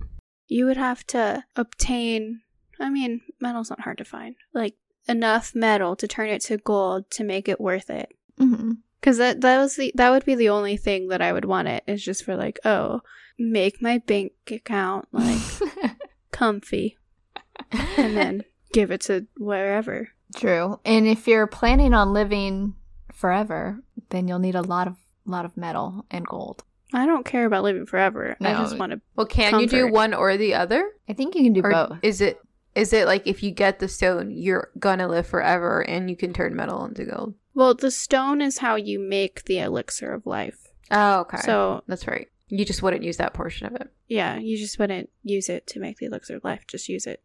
you would have to obtain I mean, metal's not hard to find. Like enough metal to turn it to gold to make it worth it. Mhm. Cuz that that was the that would be the only thing that I would want it is just for like, oh, make my bank account like *laughs* comfy and then give it to wherever. True. And if you're planning on living forever, then you'll need a lot of lot of metal and gold. I don't care about living forever. I just want to Well, can you do one or the other? I think you can do or both. is it is it like if you get the stone, you're gonna live forever and you can turn metal into gold? Well, the stone is how you make the elixir of life. Oh, okay. So, that's right. You just wouldn't use that portion of it. yeah, you just wouldn't use it to make the elixir of life. Just use it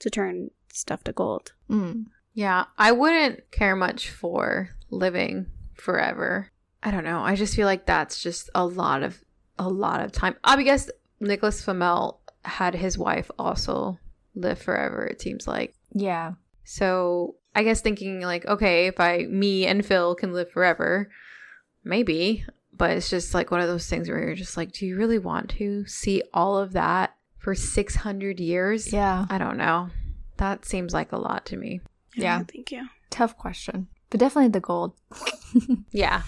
to turn stuff to gold. Mm. Yeah, I wouldn't care much for living forever. I don't know. I just feel like that's just a lot of a lot of time. I guess Nicholas Flamel had his wife also live forever. It seems like Yeah. so. I guess thinking like, okay, if I me and Phil can live forever, maybe. But it's just like one of those things where you're just like, do you really want to see all of that for six hundred years? Yeah. I don't know. That seems like a lot to me. Yeah. thank you. Tough question. But definitely the gold. *laughs* Yeah.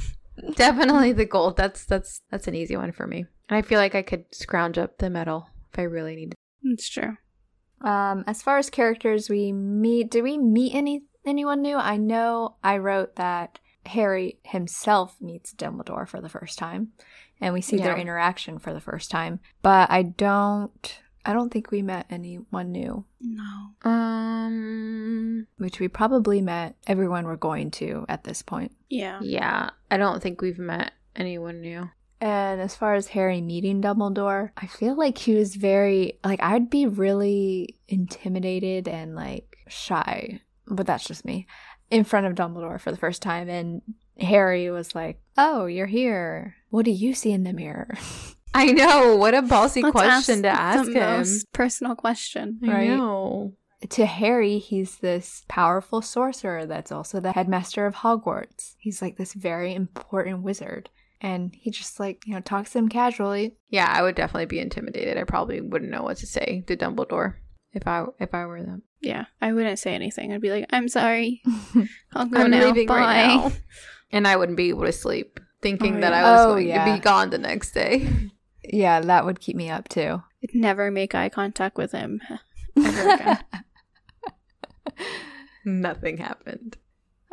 Definitely the gold. That's that's that's an easy one for me. And I feel like I could scrounge up the metal if I really needed. It's true. Um, as far as characters we meet, did we meet any anyone new? I know I wrote that Harry himself meets Dumbledore for the first time, and we see their interaction for the first time. But I don't, I don't think we met anyone new, No. Um which we probably met everyone we're going to at this point. Yeah. yeah, I don't think we've met anyone new. And as far as Harry meeting Dumbledore, I feel like he was very like I'd be really intimidated and like shy, but that's just me in front of Dumbledore for the first time and Harry was like, "Oh, you're here. What do you see in the mirror?" *laughs* I know. What a ballsy Let's question to the ask him. most personal question. I right? know. to Harry, he's this powerful sorcerer that's also the headmaster of Hogwarts. He's like this very important wizard. And he just like, you know, talks to him casually. Yeah, I would definitely be intimidated. I probably wouldn't know what to say to Dumbledore if I if I were them. Yeah, I wouldn't say anything. I'd be like, "I'm sorry, *laughs* I'll go I'm now. leaving Bye." right now. And I wouldn't be able to sleep thinking Oh, that yeah. I was Oh, going yeah. to be gone the next day. *laughs* Yeah, that would keep me up too. I'd never make eye contact with him *laughs* ever again. *laughs* Nothing happened.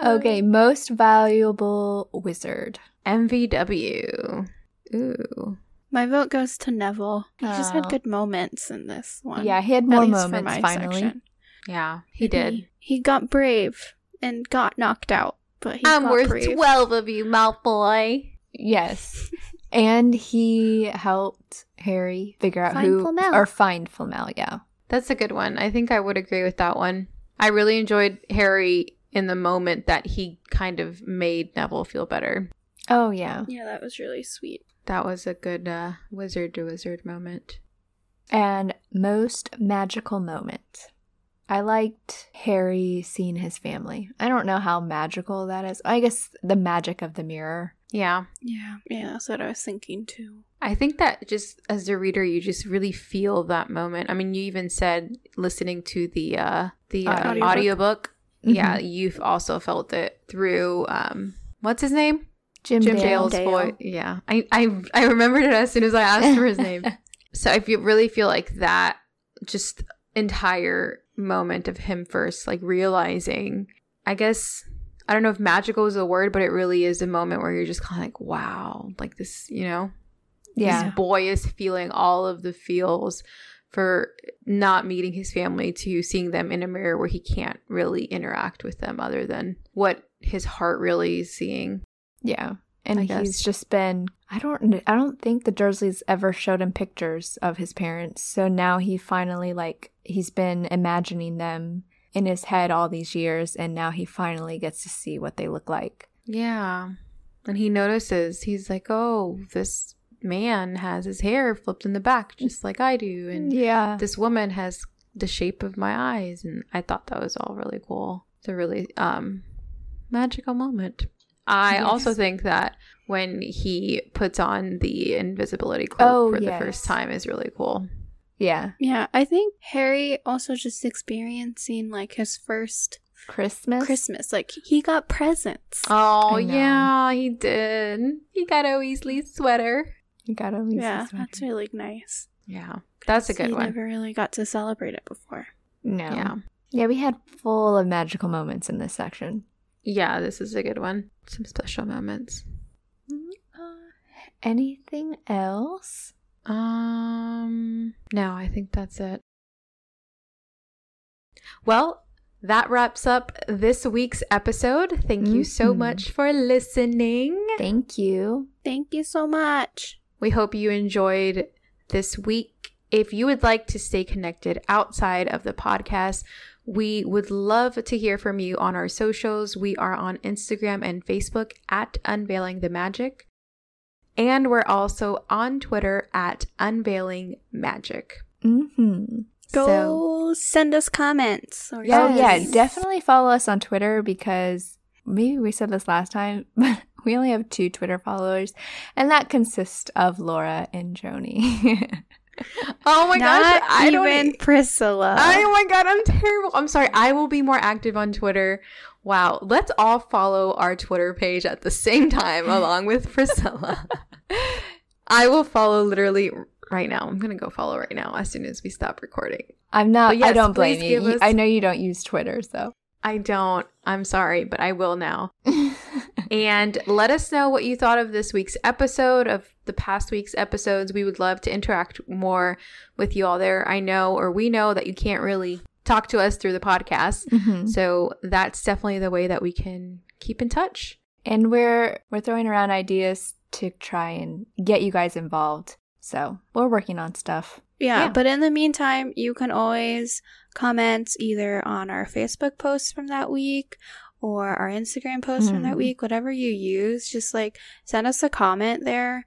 okay, um, most valuable wizard. MVW. Ooh. My vote goes to Neville. He just had Oh. good moments in this one. Yeah, he had more for moments my finally. section. Yeah, he And did. He, he got brave and got knocked out, but he I'm got worth brave. 12 of you, Malfoy. Yes. *laughs* And he helped Harry figure out Find who Flamel. or find Flamel. Yeah. That's a good one. I think I would agree with that one. I really enjoyed Harry in the moment that he kind of made Neville feel better. Oh yeah. Yeah, that was really sweet. That was a good uh, wizard to wizard moment. And most magical moment. I liked Harry seeing his family. I don't know how magical that is. I guess the magic of the mirror. Yeah. Yeah, yeah, that's what I was thinking too. I think that just as a reader, you just really feel that moment. I mean, you even said listening to the uh, the uh, Audiobook. audiobook. Yeah, Mhm. you've also felt it through um, what's his name? Jim, Jim Dale. Dale's Dale. voice. Yeah, I, I I remembered it as soon as I asked for his name. *laughs* So I feel, really feel like that just entire moment of him first like realizing, I guess I don't know if magical is a word, but it really is a moment where you're just kind of like, wow, like this, you know, Yeah. this boy is feeling all of the feels for not meeting his family to seeing them in a mirror where he can't really interact with them other than what his heart really is seeing. Yeah. And he's just been I don't I don't think the Dursleys ever showed him pictures of his parents. So now he finally like he's been imagining them in his head all these years and now he finally gets to see what they look like. Yeah. And he notices, he's like, oh, this man has his hair flipped in the back just like I do. And Yeah. this woman has the shape of my eyes. And I thought that was all really cool. It's a really um, magical moment. I Yes. also think that when he puts on the invisibility cloak Oh, for the first time is really cool. Yeah. Yeah, I think Harry also just experiencing like his first Christmas. Christmas. Like he got presents. Oh, yeah, he did. He got a Weasley sweater. You gotta leave yeah, this one. that's really nice. Yeah, that's a good he one. never really got to celebrate it before. No. Yeah. Yeah, we had full of magical moments in this section. Yeah, this is a good one. Some special moments. Uh, anything else? Um, no, I think that's it. Well, that wraps up this week's episode. Thank you so Mhm. much for listening. Thank you. Thank you so much. We hope you enjoyed this week. If you would like to stay connected outside of the podcast, we would love to hear from you on our socials. We are on Instagram and Facebook at Unveiling the Magic. And we're also on Twitter at Unveiling Magic. Mm-hmm. Go send us comments. Or Oh yeah, definitely follow us on Twitter because maybe we said this last time, *laughs* but we only have two Twitter followers, and that consists of Laura and Joni. *laughs* Oh my Not gosh, I even don't. Priscilla. Oh my god, I'm terrible. I'm sorry. I will be more active on Twitter. Wow. Let's all follow our Twitter page at the same time *laughs* along with Priscilla. I will follow literally right now. I'm going to go follow right now as soon as we stop recording. I'm not. Yes, I don't blame you. Us- I know you don't use Twitter, so. I don't. I'm sorry, but I will now. *laughs* And let us know what you thought of this week's episode, of the past week's episodes. We would love to interact more with you all there. I know, or we know, that you can't really talk to us through the podcast. Mhm. So that's definitely the way that we can keep in touch. And we're we're throwing around ideas to try and get you guys involved. So we're working on stuff. Yeah, Yeah. but in the meantime, you can always comment either on our Facebook posts from that week or our Instagram posts from that Mhm. week, whatever you use. Just like send us a comment there.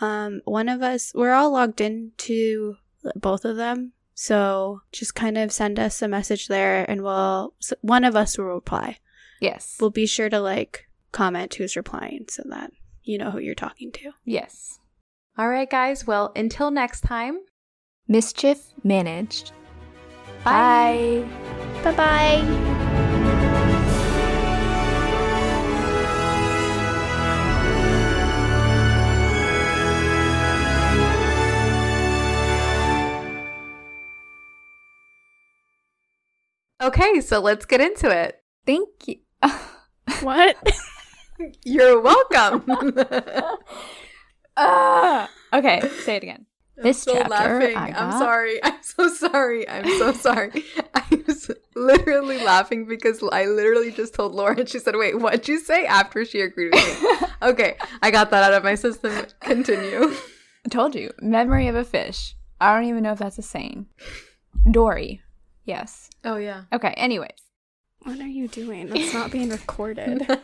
Um, one of us, we're all logged into both of them. So just kind of send us a message there and we'll, one of us will reply. Yes. We'll be sure to like comment who's replying so that you know who you're talking to. yes. All right, guys. Well, until next time. Mischief managed. Bye. Bye bye. Okay, so let's get into it. Thank you. *laughs* What? *laughs* You're welcome. *laughs* Ah. okay, say it again. This I'm chapter, I I'm sorry. I'm so sorry. I'm so sorry. I was literally laughing because I literally just told Laura and she said, Wait, what'd you say after she agreed with me? okay, I got that out of my system. Continue. I told you. Memory of a fish. I don't even know if that's a saying. Dory. Yes. Oh yeah. Okay, anyways. What are you doing? That's not being recorded. *laughs* *laughs*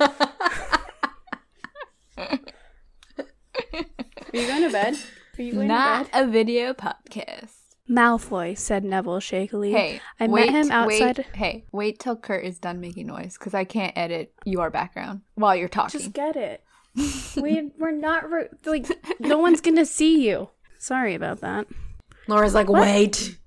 Are you going to bed? Are you going Not to bed? a video podcast. Malfoy, said Neville shakily. Hey, I wait, met him outside. Wait, hey, wait till Kurt is done making noise because I can't edit your background while you're talking. Just get it. *laughs* we we're not re- like no one's gonna see you. Sorry about that. Laura's like, wait.